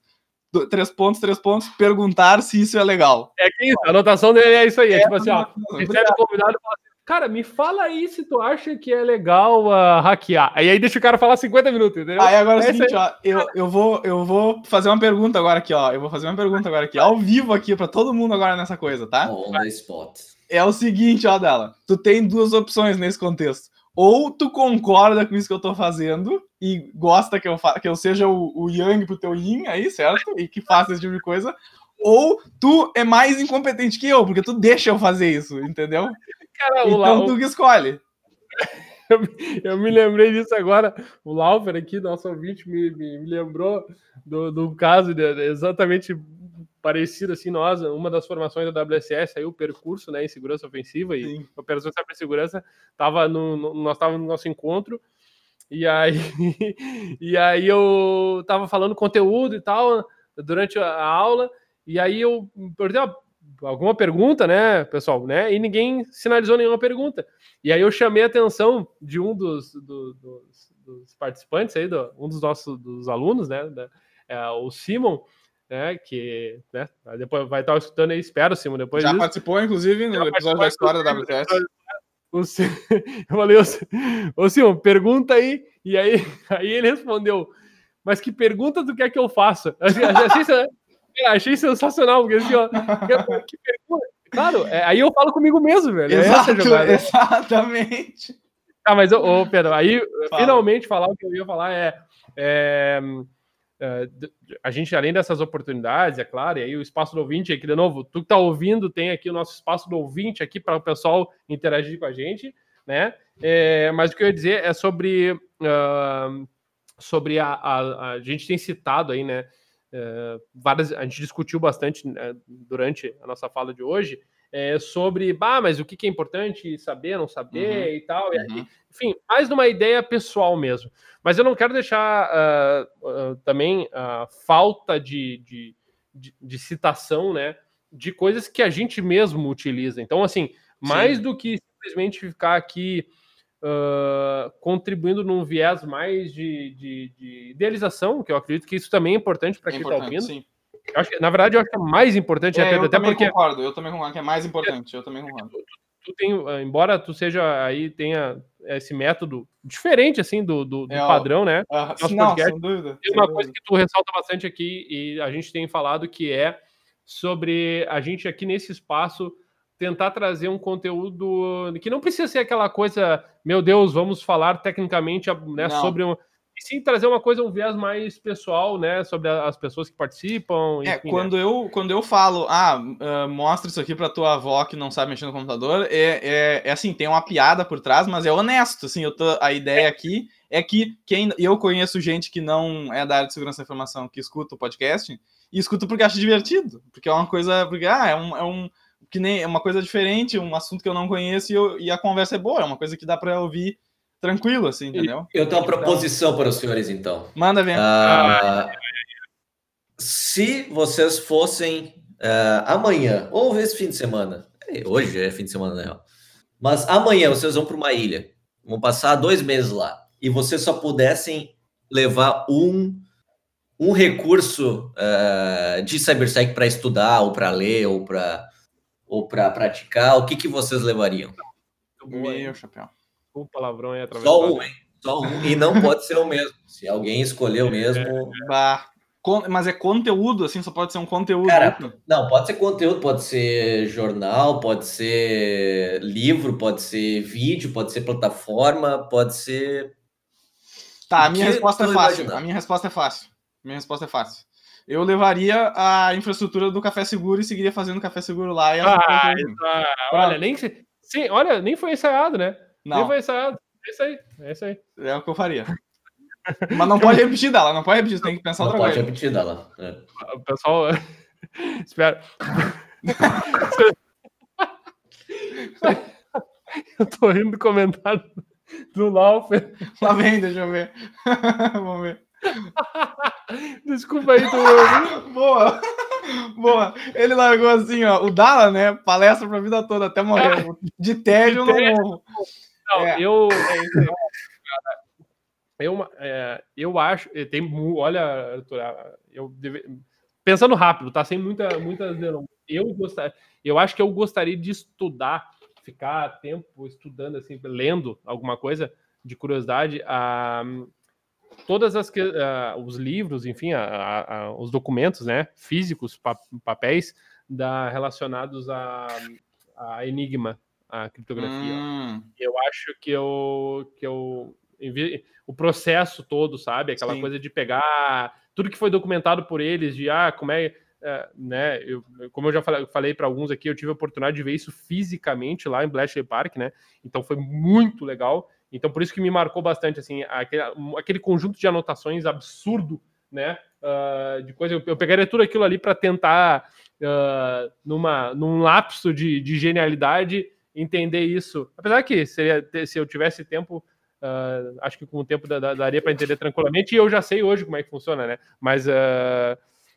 Speaker 1: três pontos, três pontos, perguntar se isso é legal.
Speaker 2: É que isso, a anotação dele é isso aí. É, é tipo assim, ó, recebe o convidado e fala assim, cara, me fala aí se tu acha que é legal uh, hackear. Aí, aí deixa o cara falar 50 minutos, entendeu?
Speaker 1: Aí agora é o seguinte, ó, eu, eu, vou, eu vou fazer uma pergunta agora aqui, ó. Eu vou fazer uma pergunta agora aqui, ao vivo aqui, para todo mundo agora nessa coisa, tá?
Speaker 3: On the spot.
Speaker 1: É o seguinte, ó, dela. Tu tem duas opções nesse contexto. Ou tu concorda com isso que eu tô fazendo e gosta que eu, que eu seja o, o Yang pro teu Yin aí, certo? E que faça esse tipo de coisa. Ou tu é mais incompetente que eu, porque tu deixa eu fazer isso, entendeu? Cara, então Lau... tu que escolhe.
Speaker 2: Eu, me lembrei disso agora. O Laufer aqui, nosso ouvinte, me, me, me lembrou do, do caso de, exatamente parecido assim, nós, uma das formações da WSS, aí o percurso, né, em segurança ofensiva e Sim. operação de segurança, tava no, no, nós estávamos no nosso encontro e aí, e aí eu tava falando conteúdo e tal durante a aula, e aí eu perguntei alguma pergunta, né, pessoal, né? E ninguém sinalizou nenhuma pergunta. E aí eu chamei a atenção de um dos, do, dos, dos, participantes aí, do, um dos nossos dos alunos, né, da, é, o Simon, né, que né, depois vai estar escutando aí, espero, Simon, depois
Speaker 1: Já disso. participou, inclusive, no episódio da história da WTS.
Speaker 2: eu falei, ô Simon, pergunta aí. E aí, aí ele respondeu, mas que pergunta tu quer que eu faça? Achei, achei sensacional, porque assim, ó, que pergunta. Claro, é, aí eu falo comigo mesmo, velho.
Speaker 1: É Exato, exatamente.
Speaker 2: Ah, mas, ô, Pedro, aí Fala. finalmente falar o que eu ia falar é, é é, a gente, além dessas oportunidades, é claro, e aí o espaço do ouvinte aqui, de novo, tu que tá ouvindo, tem aqui o nosso espaço do ouvinte aqui para o pessoal interagir com a gente, né? É, mas o que eu ia dizer é sobre, uh, sobre a, a, a, gente tem citado aí, né? Uh, várias, a gente discutiu bastante né, durante a nossa fala de hoje, é, sobre, bah, mas o que, que é importante saber, não saber uhum. e tal. E, uhum. Enfim, mais numa ideia pessoal mesmo. Mas eu não quero deixar uh, uh, também a falta de, de, de, de, citação, né, de coisas que a gente mesmo utiliza. Então, assim, mais Sim. do que simplesmente ficar aqui contribuindo num viés mais de, de, de, idealização, que eu acredito que isso também é importante para é quem está ouvindo. Sim Acho que, na verdade, eu acho que é mais importante
Speaker 1: é, eu até também porque. concordo, eu também concordo que é mais importante, eu também concordo. Tu,
Speaker 2: tu tem, embora tu seja aí, tenha esse método diferente, assim, do, do, do é, podcast, né? Uh, não, podcast, sem dúvida. Tem uma coisa que tu ressalta bastante aqui, e a gente tem falado que é sobre a gente aqui nesse espaço tentar trazer um conteúdo que não precisa ser aquela coisa, meu Deus, vamos falar tecnicamente né, sobre um sim trazer uma coisa, um viés mais pessoal, né, sobre as pessoas que participam.
Speaker 1: É, enfim, é, quando, né? eu, quando eu falo, ah, uh, mostra isso aqui para tua avó que não sabe mexer no computador, é, é, é, assim, tem uma piada por trás, mas é honesto, assim, eu tô, a ideia aqui é que quem eu conheço gente que não é da área de segurança da informação, que escuta o podcast, e escuta porque acha divertido, porque é uma coisa, porque, ah, é um, é um que nem é uma coisa diferente, um assunto que eu não conheço e, eu, e a conversa é boa, é uma coisa que dá para ouvir tranquilo, assim, entendeu?
Speaker 3: Eu tenho uma proposição para os senhores, então.
Speaker 1: Manda ver.
Speaker 3: Uh, se vocês fossem uh, amanhã, ou esse fim de semana, é, hoje é fim de semana, né? Mas amanhã vocês vão para uma ilha, vão passar dois meses lá, e vocês só pudessem levar um, um recurso uh, de cybersec para estudar, ou para ler, ou para ou para praticar, o que, que vocês levariam?
Speaker 1: Meu chapéu.
Speaker 2: O palavrão é
Speaker 3: atravessado. Só um, hein? Só um. E não pode ser o mesmo. Se alguém escolher o mesmo.
Speaker 1: Bah. Mas é conteúdo, assim, só pode ser um conteúdo.
Speaker 3: Cara, não, pode ser conteúdo, pode ser jornal, pode ser livro, pode ser vídeo, pode ser plataforma, pode ser.
Speaker 1: Tá, a minha resposta é fácil. Imaginar? A minha resposta é fácil. A minha resposta é fácil. Eu levaria a infraestrutura do Café Seguro e seguiria fazendo Café Seguro lá. E
Speaker 2: ah, tá. olha, nem, sim, olha, nem foi ensaiado, né? Não. Nem foi ensaiado. É isso aí, é isso aí.
Speaker 1: É o que eu faria. Mas não pode repetir dela, não pode repetir, tem que pensar
Speaker 3: não
Speaker 1: outra
Speaker 3: coisa. Não pode repetir dela. É.
Speaker 2: O pessoal. Espera. eu tô rindo do comentário do Laufer.
Speaker 1: Lá vem, deixa eu ver. Vamos ver.
Speaker 2: Desculpa aí, tu...
Speaker 1: Boa. Boa. Ele largou assim, ó. O Dala, né? Palestra pra vida toda, até morrer. De tédio no morro.
Speaker 2: Não, é. eu. Eu, é, eu acho. Tem. Olha, eu deve, pensando rápido, tá? Sem muita, muitas Eu gostaria. Eu acho que eu gostaria de estudar, ficar tempo estudando, assim, lendo alguma coisa de curiosidade. A, todas as uh, os livros, enfim, a, a, os documentos, né, físicos, pa, papéis da relacionados a, a Enigma, a criptografia. Hum. Eu acho que eu que eu o processo todo, sabe, aquela Sim. coisa de pegar tudo que foi documentado por eles, de ah, como é, né, eu, como eu já falei, falei para alguns aqui, eu tive a oportunidade de ver isso fisicamente lá em Bletchley Park, né? Então foi muito legal. Então, por isso que me marcou bastante, assim, aquele, aquele conjunto de anotações absurdo, né? Uh, de coisa, eu, eu, pegaria tudo aquilo ali para tentar, uh, numa, num lapso de, de, genialidade, entender isso. Apesar que seria, se eu tivesse tempo, uh, acho que com o tempo da, da, daria para entender tranquilamente, e eu já sei hoje como é que funciona, né? Mas,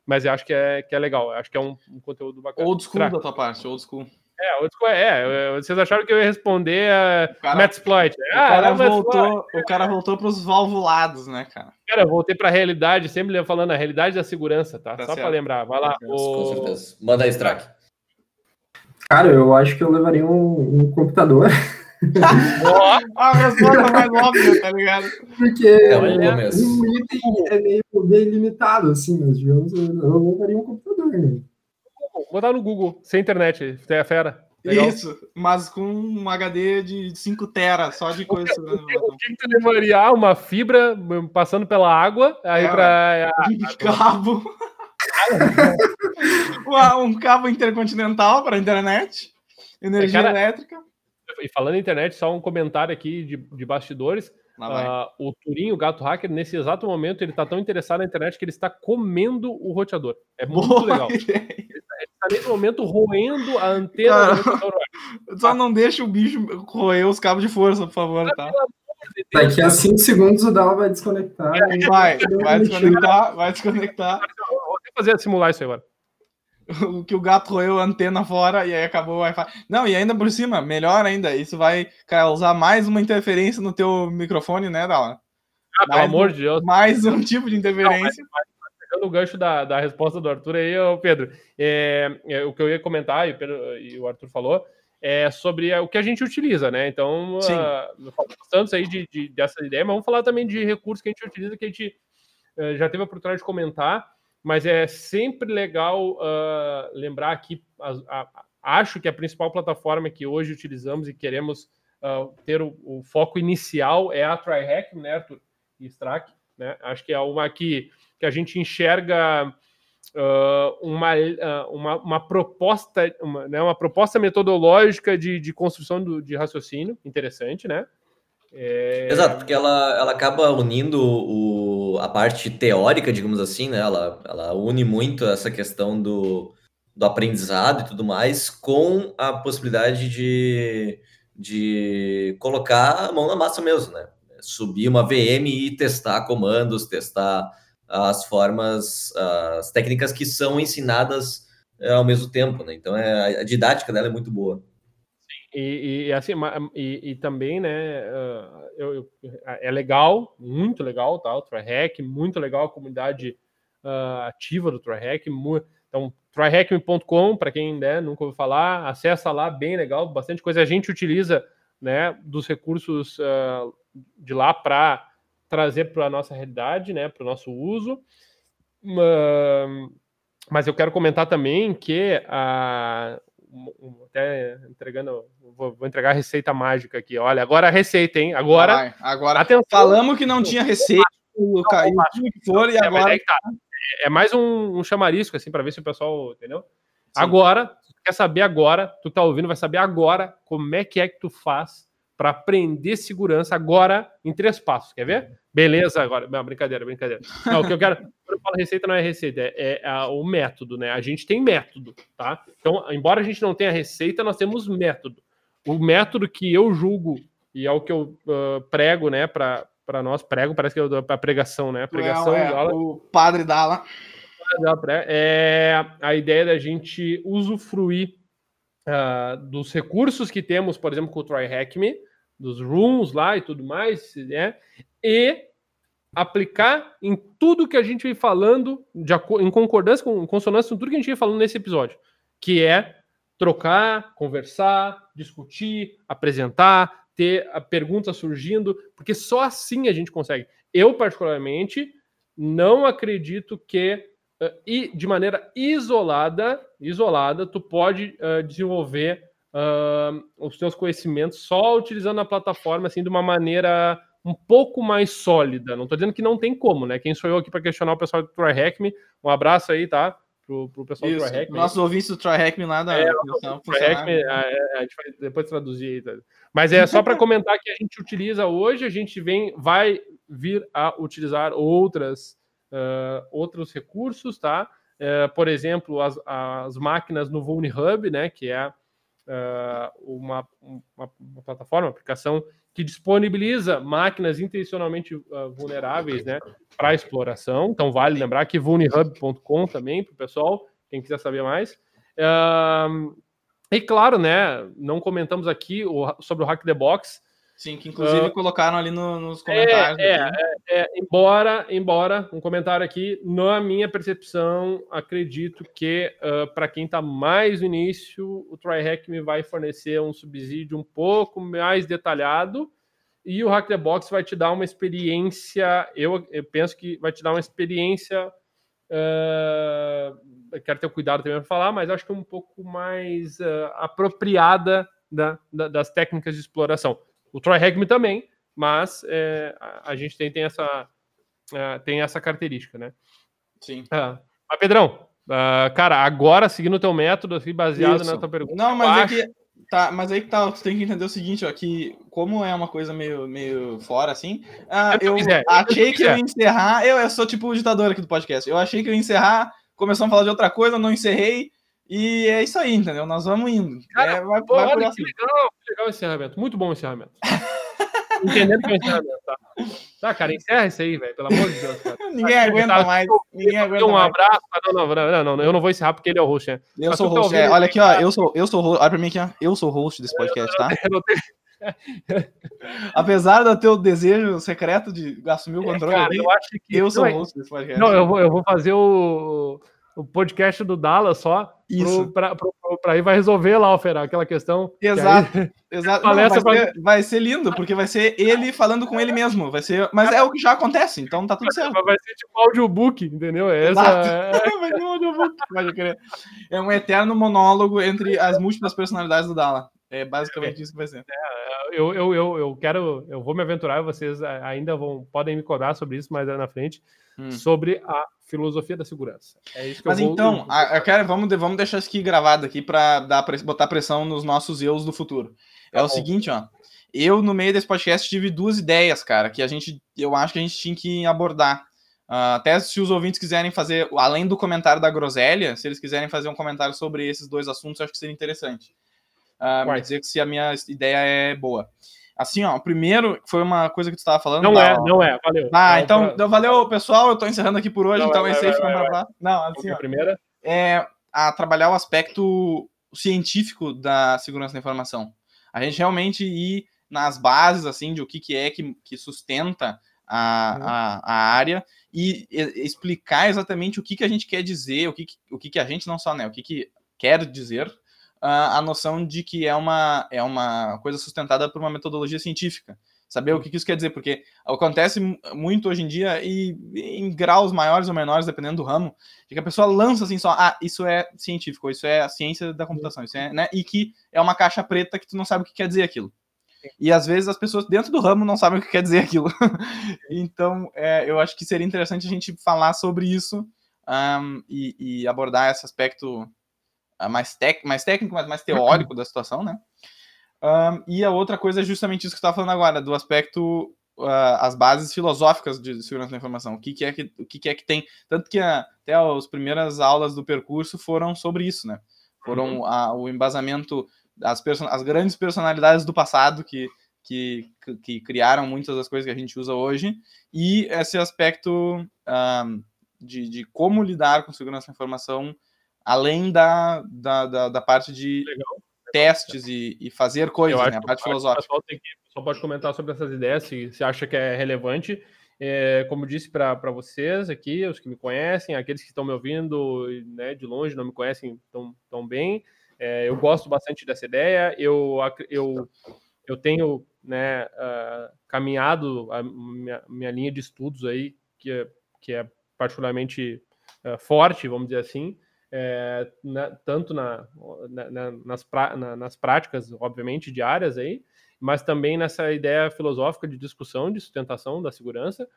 Speaker 2: mas eu acho que é, que é legal, acho que é um, um conteúdo bacana.
Speaker 1: Old school Será? da tua parte, old school.
Speaker 2: É, é, vocês acharam que eu ia responder a cara, Metasploit.
Speaker 1: Né? Ah, o cara, voltou, o cara voltou para os valvulados, né, cara?
Speaker 2: Cara, eu voltei para a realidade, sempre falando a realidade da segurança, tá? tá Só para lembrar. Vai lá.
Speaker 3: O... Com certeza. Manda aí, Strack.
Speaker 4: Cara, eu acho que eu levaria um, um computador.
Speaker 1: a resposta mais óbvia, tá ligado?
Speaker 4: Porque é um item é meio bem limitado, assim, mas digamos, eu levaria um computador. Né?
Speaker 2: botar no Google, sem internet, a fera.
Speaker 1: Legal. Isso, mas com um HD de 5 tera, só de coisa. O
Speaker 2: que, o que tu levaria? Ah, uma fibra hum, passando pela água, aí é, para
Speaker 1: um cabo. um cabo intercontinental para internet, energia Cara, elétrica.
Speaker 2: E falando em internet, só um comentário aqui de, de bastidores. Uh, o Turinho, o gato hacker, nesse exato momento, ele está tão interessado na internet que ele está comendo o roteador. É muito Boa legal. Ideia tá nesse momento roendo a antena.
Speaker 1: só não deixa o bicho roer os cabos de força, por favor, tá?
Speaker 4: Daqui a 5 segundos o Dal vai desconectar.
Speaker 1: Vai, vai desconectar, vai desconectar.
Speaker 2: Vou fazer simular isso agora.
Speaker 1: O que o gato roeu a antena fora e aí acabou o Wi-Fi. Não, e ainda por cima, melhor ainda, isso vai causar mais uma interferência no teu microfone, né, Dal?
Speaker 2: Ah, pelo amor de Deus.
Speaker 1: Mais um tipo de interferência. Não, mas,
Speaker 2: mas pegando o gancho da, da resposta do Arthur aí, ô Pedro, é, é, o que eu ia comentar, e o, Pedro, e o Arthur falou, é sobre o que a gente utiliza, né? Então, uh, falamos aí de, de, dessa ideia, mas vamos falar também de recursos que a gente utiliza, que a gente uh, já teve a oportunidade de comentar, mas é sempre legal uh, lembrar a, acho que a principal plataforma que hoje utilizamos e queremos uh, ter o, o, foco inicial é a TryHack, né, Arthur e Strack, né? Acho que é uma que, que a gente enxerga uh, uma, uma, uma, proposta, uma, né, uma proposta metodológica de, de construção do, de raciocínio interessante, né?
Speaker 3: É... Exato, porque ela, ela acaba unindo o, a parte teórica, digamos assim, né? Ela, ela une muito essa questão do, do aprendizado e tudo mais com a possibilidade de, de colocar a mão na massa mesmo, né? Subir uma VM e testar comandos, testar as formas, as técnicas que são ensinadas eh, ao mesmo tempo, né? Então é, a didática dela é muito boa.
Speaker 2: E, e assim, e, e, também, né, eu, eu, é legal, muito legal, tá? O TryHack, muito legal a comunidade uh, ativa do TryHack. Então, tryhackme.com, para quem né, nunca ouviu falar, acessa lá, bem legal, bastante coisa. A gente utiliza né, dos recursos uh, de lá para trazer para a nossa realidade, né, para o nosso uso. mas eu quero comentar também que a, até entregando, vou, vou, entregar a receita mágica aqui. Olha, agora a receita, hein? Agora, Vai,
Speaker 1: agora atenção. falamos que não tinha receita, caiu
Speaker 2: que for e é, agora é, tá. é, mais um, um chamarisco assim para ver se o pessoal, entendeu? Sim. Agora, quer saber agora, tu tá ouvindo, vai saber agora como é que é que tu faz para aprender segurança agora em três passos. Quer ver? Beleza, agora. Não, brincadeira, brincadeira. Não, o que eu quero. Quando eu falo receita, não é receita, é, é o método, né? A gente tem método, tá? Então, embora a gente não tenha receita, nós temos método. O método que eu julgo, e é o que eu uh, prego, né, para nós, prego, parece que é a pregação, né? A pregação
Speaker 1: é, é, o padre Dala.
Speaker 2: É a ideia da gente usufruir uh, dos recursos que temos, por exemplo, com o TryHackMe, dos rooms lá e tudo mais, né? E aplicar em tudo que a gente vem falando, de, em concordância, com consonância com tudo que a gente vem falando nesse episódio, que é trocar, conversar, discutir, apresentar, ter a pergunta surgindo, porque só assim a gente consegue. Eu, particularmente, não acredito que uh, e de maneira isolada, isolada, tu pode uh, desenvolver uh, os teus conhecimentos só utilizando a plataforma assim de uma maneira um pouco mais sólida. Não estou dizendo que não tem como, né? Quem sou eu aqui para questionar o pessoal do TryHackMe? Um abraço aí, tá? Pro, pro pessoal
Speaker 1: Isso, do TryHackMe. Nossos ouvintes do TryHackMe lá da
Speaker 2: é, TryHackMe, a, a, gente vai depois traduzir aí. Tá? Mas é só para comentar que a gente utiliza hoje, a gente vem, vai vir a utilizar outras uh, outros recursos, tá? Uh, por exemplo, as, as máquinas no VulniHub, né, que é uma, uma, uma, plataforma, uma aplicação que disponibiliza máquinas intencionalmente vulneráveis, né, para exploração. Então, vale lembrar que vulnihub.com também, para o pessoal, quem quiser saber mais. e claro, né, não comentamos aqui o, sobre o Hack the Box,
Speaker 1: Sim, que inclusive uh, colocaram ali no, nos comentários.
Speaker 2: É, é, é, é, embora, embora, um comentário aqui, na minha percepção, acredito que uh, para quem está mais no início, o TryHack me vai fornecer um subsídio um pouco mais detalhado e o Hack the Box vai te dar uma experiência, eu, eu penso que vai te dar uma experiência, uh, quero ter cuidado também para falar, mas acho que um pouco mais apropriada da, da, das técnicas de exploração. O Troy Hagman também, mas é, a, a, gente tem, tem, essa, é, tem essa característica, né?
Speaker 1: Sim.
Speaker 2: Ah, mas, Pedrão, uh, cara, agora seguindo o teu método, assim, baseado Isso. na tua pergunta.
Speaker 1: Não, mas acho... é que. Tá, mas aí que tá, tu tem que entender o seguinte, ó, que como é uma coisa meio, meio fora, assim, uh, eu quiser, achei que eu ia encerrar, eu, eu sou tipo o ditador aqui do podcast, eu achei que eu ia encerrar, começamos a falar de outra coisa, não encerrei, e é isso aí, entendeu? Nós vamos indo.
Speaker 2: Cara,
Speaker 1: é,
Speaker 2: vai, pô, vai olha, que legal, que legal o encerramento. Muito bom o encerramento. Entendendo que é o encerramento, tá? Tá, cara, encerra isso aí, velho. Pelo amor de Deus, cara.
Speaker 1: Ninguém tá, aguenta tá, mais. Ninguém aguenta
Speaker 2: um mais. abraço. Não, não, não, não, eu não vou encerrar porque ele é o host, né?
Speaker 1: Eu Mas sou o host. Tá é, olha aqui, ó. Eu sou, eu sou host. Olha pra mim aqui, ó. Eu sou host desse podcast, tá? Eu não tenho... Apesar do teu desejo secreto de assumir o é, controle, é, cara, ali, eu acho que eu sou host desse podcast.
Speaker 2: Não, eu vou, eu vou fazer o o podcast do Dallas só. Isso. Para aí vai resolver lá, Fera, aquela questão.
Speaker 1: Exato. Que aí... Exato. Não, vai, pra... ser, vai, ser, lindo, porque vai ser ele falando com ele mesmo. Vai ser, mas é o que já acontece, então tá tudo certo.
Speaker 2: Vai ser tipo audiobook, entendeu? É essa... É
Speaker 1: vai ser um audiobook, pode crer. É um eterno monólogo entre as múltiplas personalidades do Dala. É basicamente é, isso que vai ser.
Speaker 2: É, eu, eu, eu, eu quero, eu vou me aventurar, vocês ainda vão, podem me cobrar sobre isso mais na frente, hum. sobre a filosofia da segurança.
Speaker 1: É isso que Mas eu vou... então, eu quero, vamos, vamos deixar isso aqui gravado aqui para botar pressão nos nossos eus do futuro. É tá o seguinte, ó. Eu, no meio desse podcast, tive duas ideias, cara, que a gente, eu acho que a gente tinha que abordar. Uh, até se os ouvintes quiserem fazer, além do comentário da groselha, se eles quiserem fazer um comentário sobre esses dois assuntos, eu acho que seria interessante. Uh, dizer se a minha ideia é boa. Assim, ó, o primeiro foi uma coisa que tu estava falando.
Speaker 2: Não tá, é, ó. não é, valeu.
Speaker 1: Ah, então, pra... valeu, pessoal. Eu tô encerrando aqui por hoje, não, então é, é safe vai, vai, vai. Não, assim, ó, a primeira é a trabalhar o aspecto científico da segurança da informação. A gente realmente ir nas bases, assim, de o que, que é que, que sustenta a, uhum. a, a, área e, e, explicar exatamente o que, que a gente quer dizer, o que, que, o que, que a gente não só, né, o que, que quer dizer, uh, a noção de que é uma, é uma coisa sustentada por uma metodologia científica. Saber o que, que isso quer dizer, porque acontece muito hoje em dia e em graus maiores ou menores, dependendo do ramo, de que a pessoa lança assim só, ah, isso é científico, isso é a ciência da computação, isso é, né? E que é uma caixa preta que tu não sabe o que quer dizer aquilo. E às vezes as pessoas dentro do ramo não sabem o que quer dizer aquilo. então, é, eu acho que seria interessante a gente falar sobre isso um, e, e, abordar esse aspecto mais, tec, mais técnico, mas mais teórico da situação, né? Um, e a outra coisa é justamente isso que você está falando agora, do aspecto, uh, as bases filosóficas de segurança da informação. O que, que é que, o que, que é que tem. Tanto que a, até as primeiras aulas do percurso foram sobre isso, né? Foram uhum. a, o embasamento as, as grandes personalidades do passado que, que, que criaram muitas das coisas que a gente usa hoje, e esse aspecto um, de, de como lidar com segurança da informação, além da, da, da, da parte de Legal. testes e, e, fazer coisas, né? a parte filosófica.
Speaker 2: Só pode comentar sobre essas ideias, se, se acha que é relevante. É, como disse para vocês aqui, os que me conhecem, aqueles que estão me ouvindo né, de longe, não me conhecem tão, tão bem, é, eu gosto bastante dessa ideia. Eu, eu, eu tenho né, uh, caminhado a minha, minha, linha de estudos aí, que é, que é particularmente uh, forte, vamos dizer assim, é, na, tanto na, na, nas, pra, nas práticas, obviamente, diárias aí, mas também nessa ideia filosófica de discussão, de sustentação da segurança,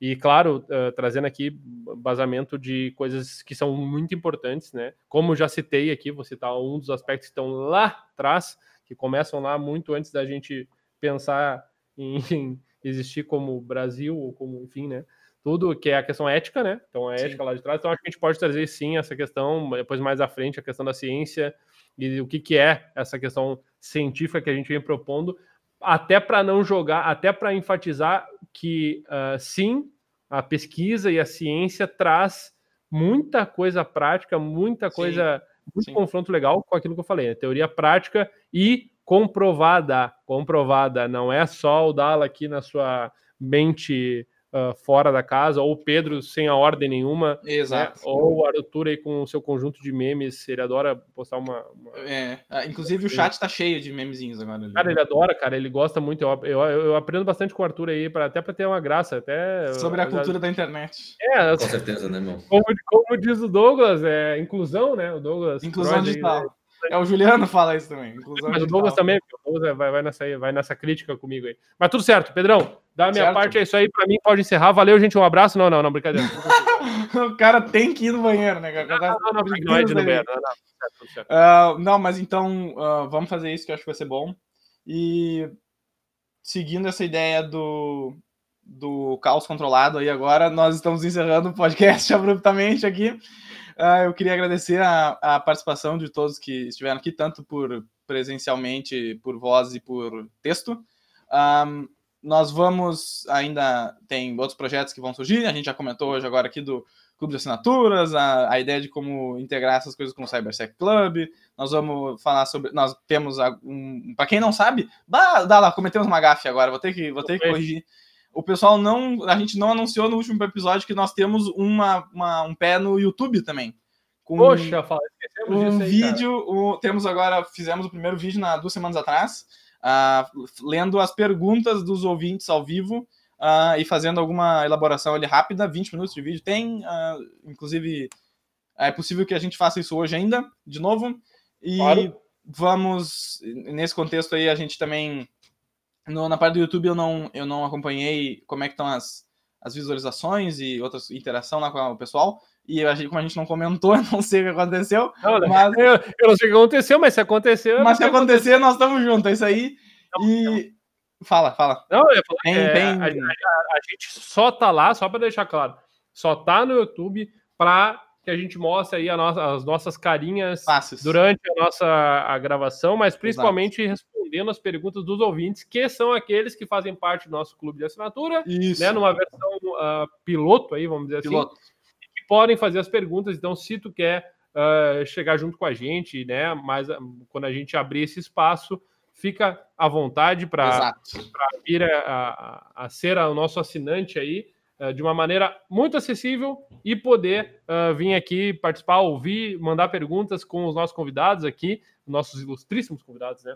Speaker 2: e, claro, uh, trazendo aqui basamento de coisas que são muito importantes, né? Como já citei aqui, vou citar um dos aspectos que estão lá atrás, que começam lá muito antes da gente pensar em, em existir como Brasil, ou como, enfim, né? Tudo que é a questão ética, né? Então, a ética sim. lá de trás. Então, acho que a gente pode trazer, sim, essa questão, depois mais à frente, a questão da ciência e o que, que é essa questão científica que a gente vem propondo, até para não jogar, até para enfatizar que uh, sim, a pesquisa e a ciência traz muita coisa prática, muita coisa, sim, muito sim. confronto legal com aquilo que eu falei, a teoria prática e comprovada, comprovada, não é só o Dala aqui na sua mente uh, fora da casa, ou o Pedro sem a ordem nenhuma,
Speaker 1: né? Exato.
Speaker 2: Né? ou o Arthur aí com o seu conjunto de memes, ele adora postar uma. uma...
Speaker 1: É, ah, inclusive o chat tá cheio de memezinhos agora. Ali.
Speaker 2: Cara, ele adora, cara, ele gosta muito. Eu, eu, eu aprendo bastante com o Arthur aí, pra, até para ter uma graça. Até,
Speaker 1: Sobre a cultura da internet.
Speaker 3: É, com certeza, né, meu?
Speaker 2: Como, como diz o Douglas, é inclusão, né? O Douglas.
Speaker 1: Inclusão digital. Aí, né? É, o Juliano fala isso também.
Speaker 2: Mas o Douglas também, o Douglas vai, vai, nessa, vai nessa crítica comigo aí. Mas tudo certo, Pedrão. Da minha certo. parte é isso aí. Pra mim, pode encerrar. Valeu, gente. Um abraço. Não, não, não, brincadeira.
Speaker 1: o cara tem que ir no banheiro, né? Não, não, não, não, é no banheiro. Não, não, não, mas então uh, vamos fazer isso que eu acho que vai ser bom. E seguindo essa ideia do, do caos controlado aí agora, nós estamos encerrando o podcast abruptamente aqui. Uh, eu queria agradecer a, a, participação de todos que estiveram aqui, tanto por presencialmente, por voz e por texto. Um, nós vamos ainda tem outros projetos que vão surgir. A gente já comentou hoje agora aqui do clube de assinaturas, a, a ideia de como integrar essas coisas com o CyberSec Club. Nós vamos falar sobre. Nós temos um. Para quem não sabe, dá, dá lá, cometemos uma gafe agora. Vou ter que, vou ter que corrigir o pessoal não. A gente não anunciou no último episódio que nós temos uma, uma um pé no YouTube também.
Speaker 2: Com Poxa, fala,
Speaker 1: esquecemos um aí, vídeo. O, temos agora, fizemos o primeiro vídeo na duas semanas atrás, uh, lendo as perguntas dos ouvintes ao vivo. Uh, e fazendo alguma elaboração ali rápida, 20 minutos de vídeo. Tem, uh, inclusive, é possível que a gente faça isso hoje ainda, de novo. E claro vamos, nesse contexto aí, a gente também, no, na parte do YouTube eu não, eu não acompanhei como é que estão as, as visualizações e outras interação lá com o pessoal, e a gente, como a gente não comentou, eu não sei o que aconteceu.
Speaker 2: Não, mas... eu, eu, não sei o que aconteceu, mas se aconteceu.
Speaker 1: Mas se acontecer, nós estamos juntos, é isso aí. Não, e. Não. Fala, fala.
Speaker 2: Não, eu falar, bem, é, bem... A, a, a, gente só tá lá, só para deixar claro, só tá no YouTube para que a gente mostre aí nossa, as nossas carinhas durante a nossa a gravação, mas principalmente Exato. respondendo as perguntas dos ouvintes, que são aqueles que fazem parte do nosso clube de assinatura, Isso. né, numa versão uh, piloto aí, vamos dizer assim. piloto. assim podem fazer as perguntas. Então, se tu quer uh, chegar junto com a gente, né? Mas uh, quando a gente abrir esse espaço, fica à vontade para vir a, a, a, ser o nosso assinante aí de uma maneira muito acessível e poder vir aqui participar, ouvir, mandar perguntas com os nossos convidados aqui, nossos ilustríssimos convidados, né?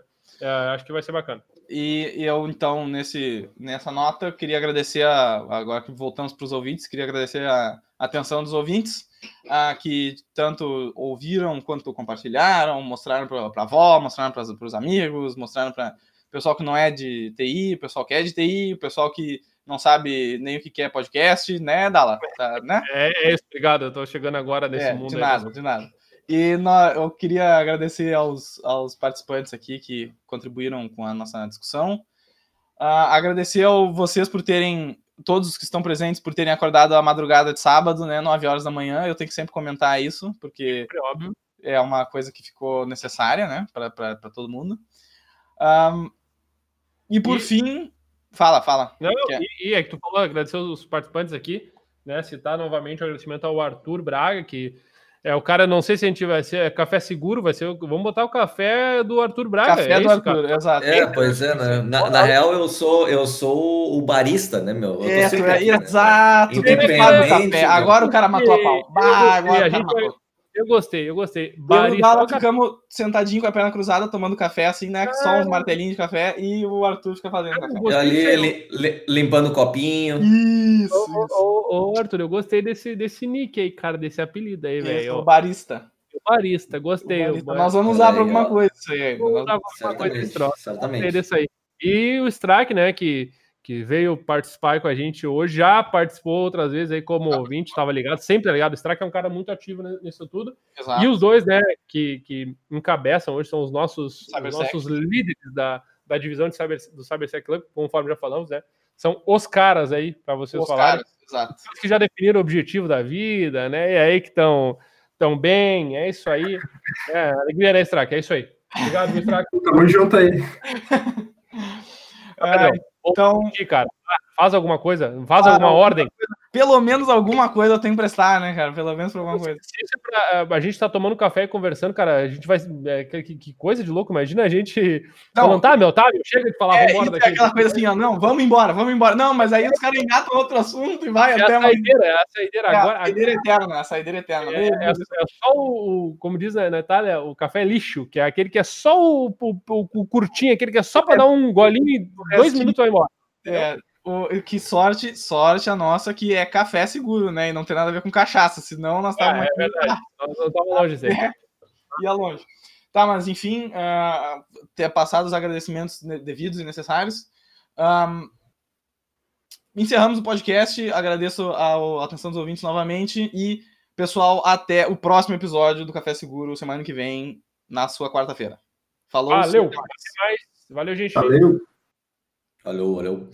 Speaker 2: acho que vai ser bacana.
Speaker 1: E, e, eu, então, nesse, nessa nota, queria agradecer, a, agora que voltamos para os ouvintes, queria agradecer a, atenção dos ouvintes, uh, que tanto ouviram quanto compartilharam, mostraram para a avó, mostraram para os amigos, mostraram para o pessoal que não é de TI, o pessoal que é de TI, o pessoal que não sabe nem o que é podcast, né, Dala? Tá, né?
Speaker 2: É, é isso, obrigado. Eu estou chegando agora nesse é, mundo.
Speaker 1: De nada, de nada. E eu queria agradecer aos, aos participantes aqui que contribuíram com a nossa discussão. Uh, agradecer a vocês por terem todos os que estão presentes por terem acordado a madrugada de sábado, né, 9 horas da manhã. Eu tenho que sempre comentar isso, porque é, é uma coisa que ficou necessária, né, para todo mundo. Um, e por e... fim, fala, fala.
Speaker 2: Não, e, e é que tu falou, agradecer os participantes aqui, né, citar novamente o agradecimento ao Arthur Braga, que é, o cara, não sei se a gente vai ser é café seguro, vai ser. Vamos botar o café do Arthur Braga.
Speaker 1: Café é do isso, Arthur, cara? exato.
Speaker 3: É, pois é, né? Na, na, real, eu sou, eu sou o barista, né, meu?
Speaker 1: Eu é, sempre, é, exato, café. Agora o cara matou a pau. Bah, agora a gente vai,
Speaker 2: eu gostei, eu gostei.
Speaker 1: Barista, Galo ficamos sentadinho com a perna cruzada, tomando café, assim, né? Só uns martelinhos de café e o Arthur fica fazendo café.
Speaker 3: Eu ali li, li, limpando o copinho.
Speaker 2: Isso. Ô, ô, ô, Arthur, eu gostei desse, desse nick aí, cara, desse apelido aí, velho.
Speaker 1: O barista.
Speaker 2: O barista, gostei. O barista.
Speaker 1: Nós vamos usar para alguma coisa isso
Speaker 2: aí. Vamos usar para alguma coisa troca. Certamente. Gostei desse aí. E o Strack, né, que que veio participar com a gente hoje, já participou outras vezes aí como ouvinte, estava ligado, sempre ligado. O Strack é um cara muito ativo nisso tudo. Exato. E os dois, né, que, que encabeçam hoje são os nossos, os nossos líderes da, da divisão de cyber, do CyberSec Club, conforme já falamos, né? São os caras aí, para vocês os falarem. Caras, exato. Os que já definiram o objetivo da vida, né? E aí que estão tão bem, é isso aí. É, alegria, né, Strack? É isso aí. Obrigado, Strack.
Speaker 4: Tamo junto aí.
Speaker 2: É, então, cara, faz alguma coisa, faz alguma ordem.
Speaker 1: Pelo menos alguma coisa eu tenho que prestar, né, cara? Pelo menos alguma coisa.
Speaker 2: Pra, eh, a gente tá tomando café e conversando, cara. A gente vai. É, que, que, coisa de louco, imagina a gente não, falando, tá, meu, tá, meu, chega de falar,
Speaker 1: é, vambora daqui. É aquela coisa assim, ó, não, vamos embora, vamos embora. Não, mas aí os caras engatam outro assunto e vai é até.
Speaker 2: A saideira, é a saideira
Speaker 1: é
Speaker 2: agora.
Speaker 1: A saideira eterna, a saideira eterna.
Speaker 2: É, é, é, só o, como diz na Itália, o café lixo, que é aquele que é só o, o, o, curtinho, aquele que é só para dar um golinho e dois minutos vai embora.
Speaker 1: É, o, que sorte, sorte a nossa que é café seguro, né? E não tem nada a ver com cachaça, senão nós estávamos.
Speaker 2: É, é verdade, nós estávamos longe disso
Speaker 1: é, ia longe. Tá, mas enfim, uh, ter passado os agradecimentos devidos e necessários. Um, encerramos o podcast. Agradeço a, a atenção dos ouvintes novamente. E, pessoal, até o próximo episódio do Café Seguro, semana que vem, na sua quarta-feira. Falou.
Speaker 2: Valeu. Valeu, gente.
Speaker 4: Valeu.
Speaker 3: Valeu, valeu.